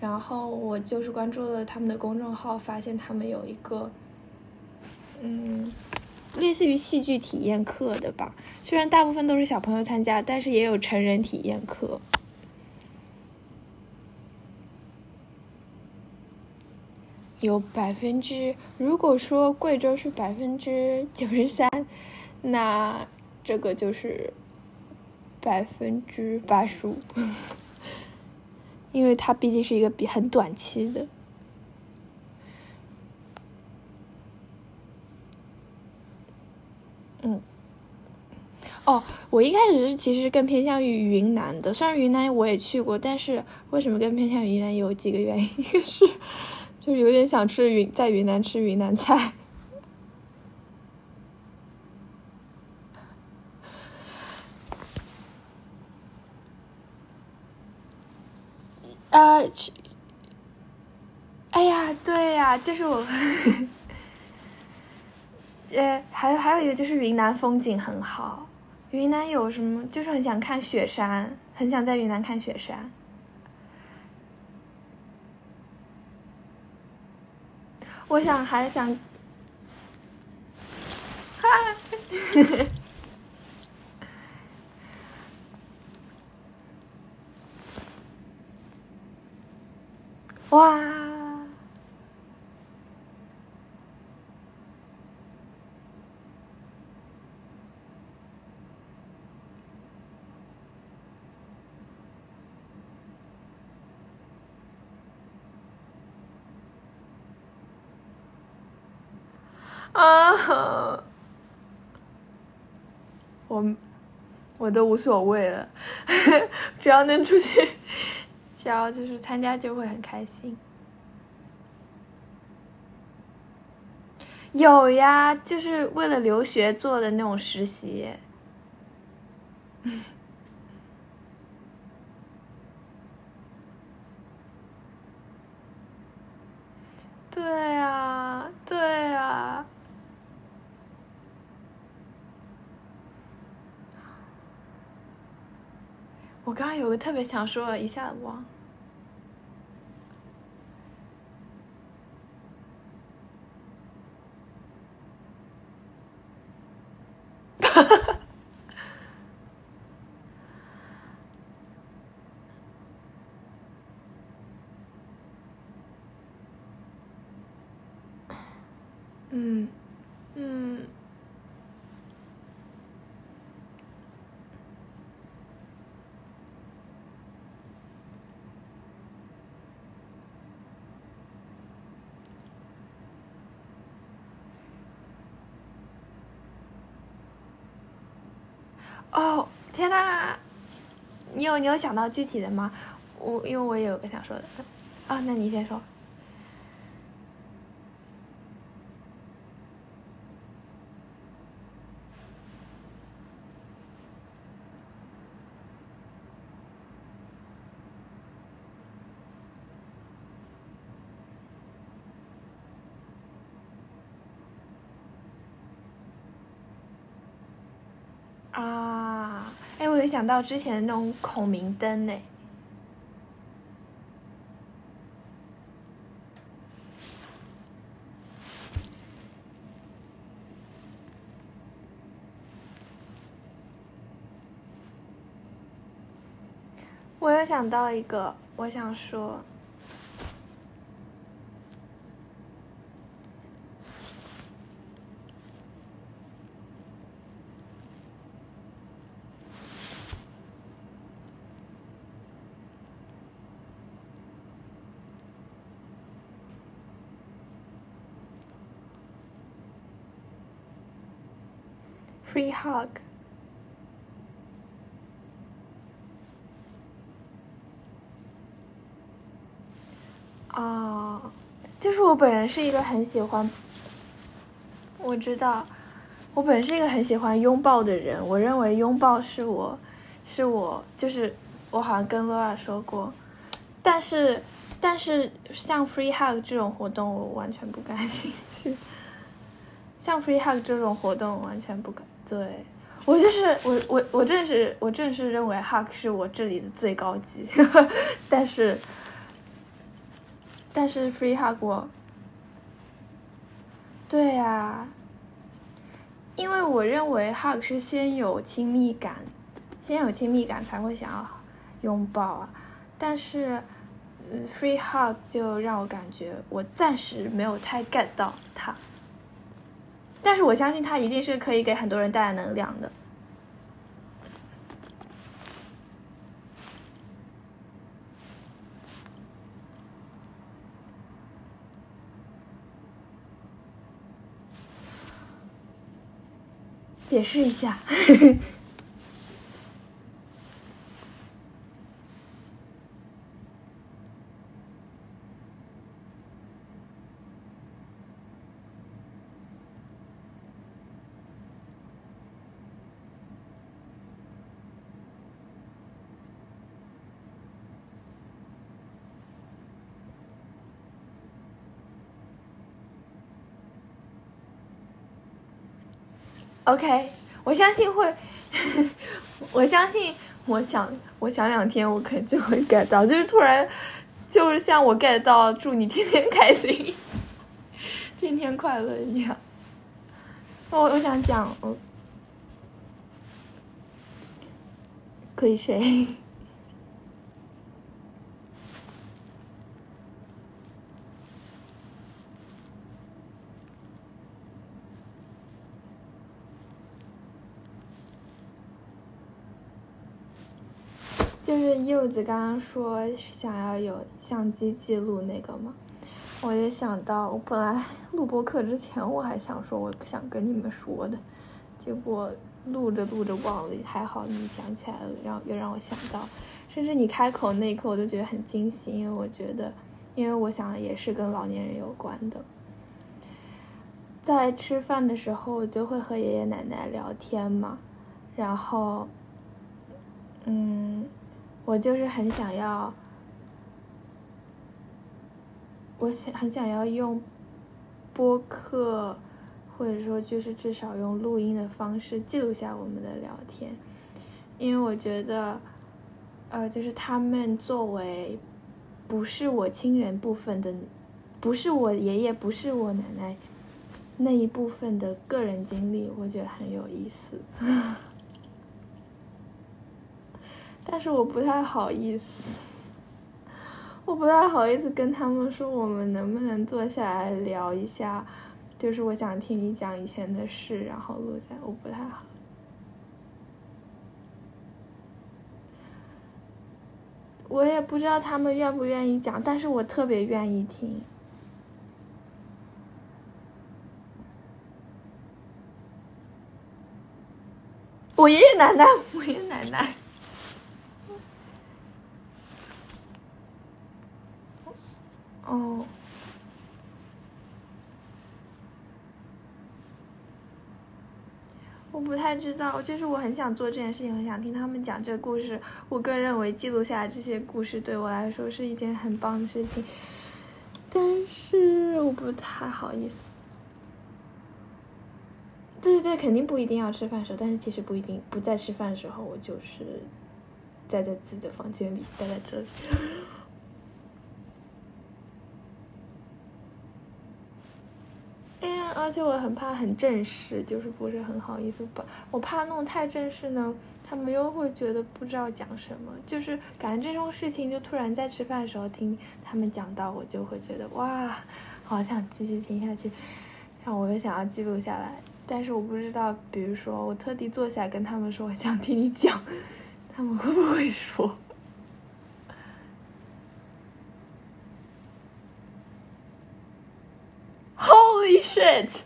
然后我就是关注了他们的公众号，发现他们有一个，嗯，类似于戏剧体验课的吧。虽然大部分都是小朋友参加，但是也有成人体验课。有百分之，如果说贵州是百分之九十三，那这个就是百分之八十五，因为它毕竟是一个比很短期的。嗯，哦，我一开始是其实更偏向于云南的，虽然云南我也去过，但是为什么更偏向于云南有几个原因，一 个是。就是有点想吃云，在云南吃云南菜。啊，哎呀，对呀，就是我。呃，还有还有一个就是云南风景很好，云南有什么？就是很想看雪山，很想在云南看雪山。我想还想，哈，哇，啊，我我都无所谓了，只要能出去，只要就是参加就会很开心。有呀，就是为了留学做的那种实习。对呀，对呀。我刚刚有个特别想说的，一下子忘。哈哈。嗯，嗯。哦，天呐！你有你有想到具体的吗？我因为我也有个想说的，啊，那你先说。啊，想到之前的那种孔明灯呢。我又想到一个，我想说。Free hug。啊，就是我本人是一个很喜欢，我知道，我本人是一个很喜欢拥抱的人。我认为拥抱是我，是我，就是我好像跟 Laura 说过，但是，但是像 Free hug 这种活动，我完全不感兴趣。像 Free hug 这种活动，完全不感对我就是我我我正是我正是认为 hug 是我这里的最高级，但是。但是 free hug 我，对呀，因为我认为 hug 是先有亲密感，先有亲密感才会想要拥抱啊。但是 free hug 就让我感觉我暂时没有太 get 到它，但是我相信它一定是可以给很多人带来能量的。解释一下。OK，我相信会，我相信，我想，我想两天，我肯定会 get 到，就是突然，就是像我 get 到，祝你天天开心，天天快乐一样。我我想讲，可以谁？就是柚子刚刚说想要有相机记录那个嘛，我就想到我本来录播课之前我还想说我不想跟你们说的，结果录着录着忘了，还好你讲起来了，然后又让我想到，甚至你开口那一刻我都觉得很惊喜，因为我觉得，因为我想也是跟老年人有关的，在吃饭的时候我就会和爷爷奶奶聊天嘛，然后，嗯。我就是很想要，我想很想要用播客，或者说就是至少用录音的方式记录下我们的聊天，因为我觉得，呃，就是他们作为不是我亲人部分的，不是我爷爷，不是我奶奶那一部分的个人经历，我觉得很有意思。但是我不太好意思，我不太好意思跟他们说，我们能不能坐下来聊一下？就是我想听你讲以前的事，然后录下，我不太好。我也不知道他们愿不愿意讲，但是我特别愿意听。我爷爷奶奶，我爷爷奶奶。哦，我不太知道，就是我很想做这件事情，很想听他们讲这个故事。我个人认为记录下来这些故事对我来说是一件很棒的事情，但是我不太好意思。对对对，肯定不一定要吃饭时候，但是其实不一定不在吃饭的时候，我就是待在自己的房间里，待在这里。而且我很怕很正式，就是不是很好意思把，我怕弄太正式呢，他们又会觉得不知道讲什么，就是感觉这种事情就突然在吃饭的时候听他们讲到，我就会觉得哇，好想继续听下去，然后我又想要记录下来，但是我不知道，比如说我特地坐下跟他们说我想听你讲，他们会不会说？shit.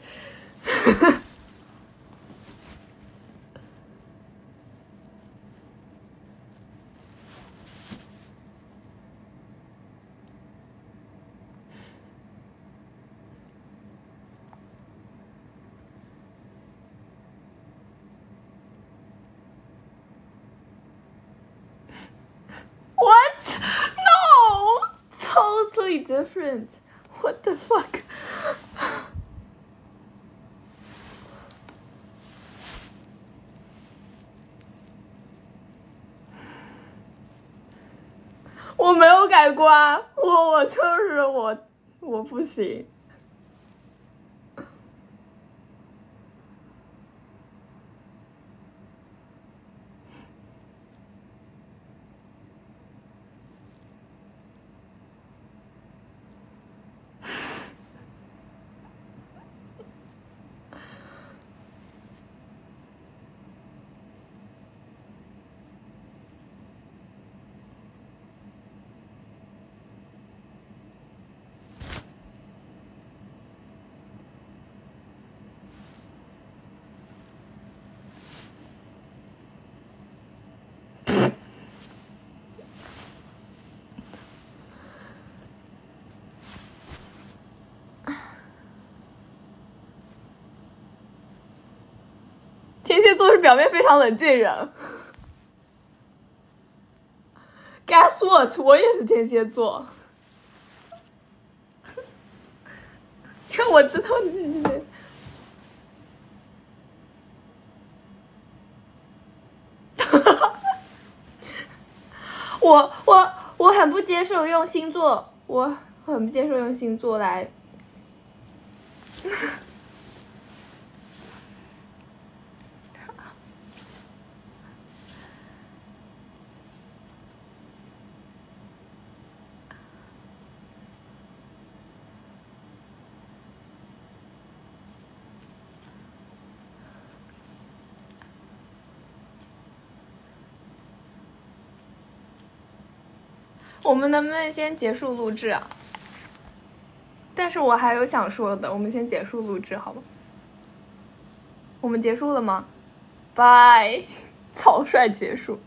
different. What the fuck? 开关，我我就是我，我不行。座是表面非常冷静人。Guess what？我也是天蝎座。因为，我知道你是天蝎。我我我很不接受用星座，我很不接受用星座来。我们能不能先结束录制啊？但是我还有想说的，我们先结束录制，好吧？我们结束了吗？拜，草率结束。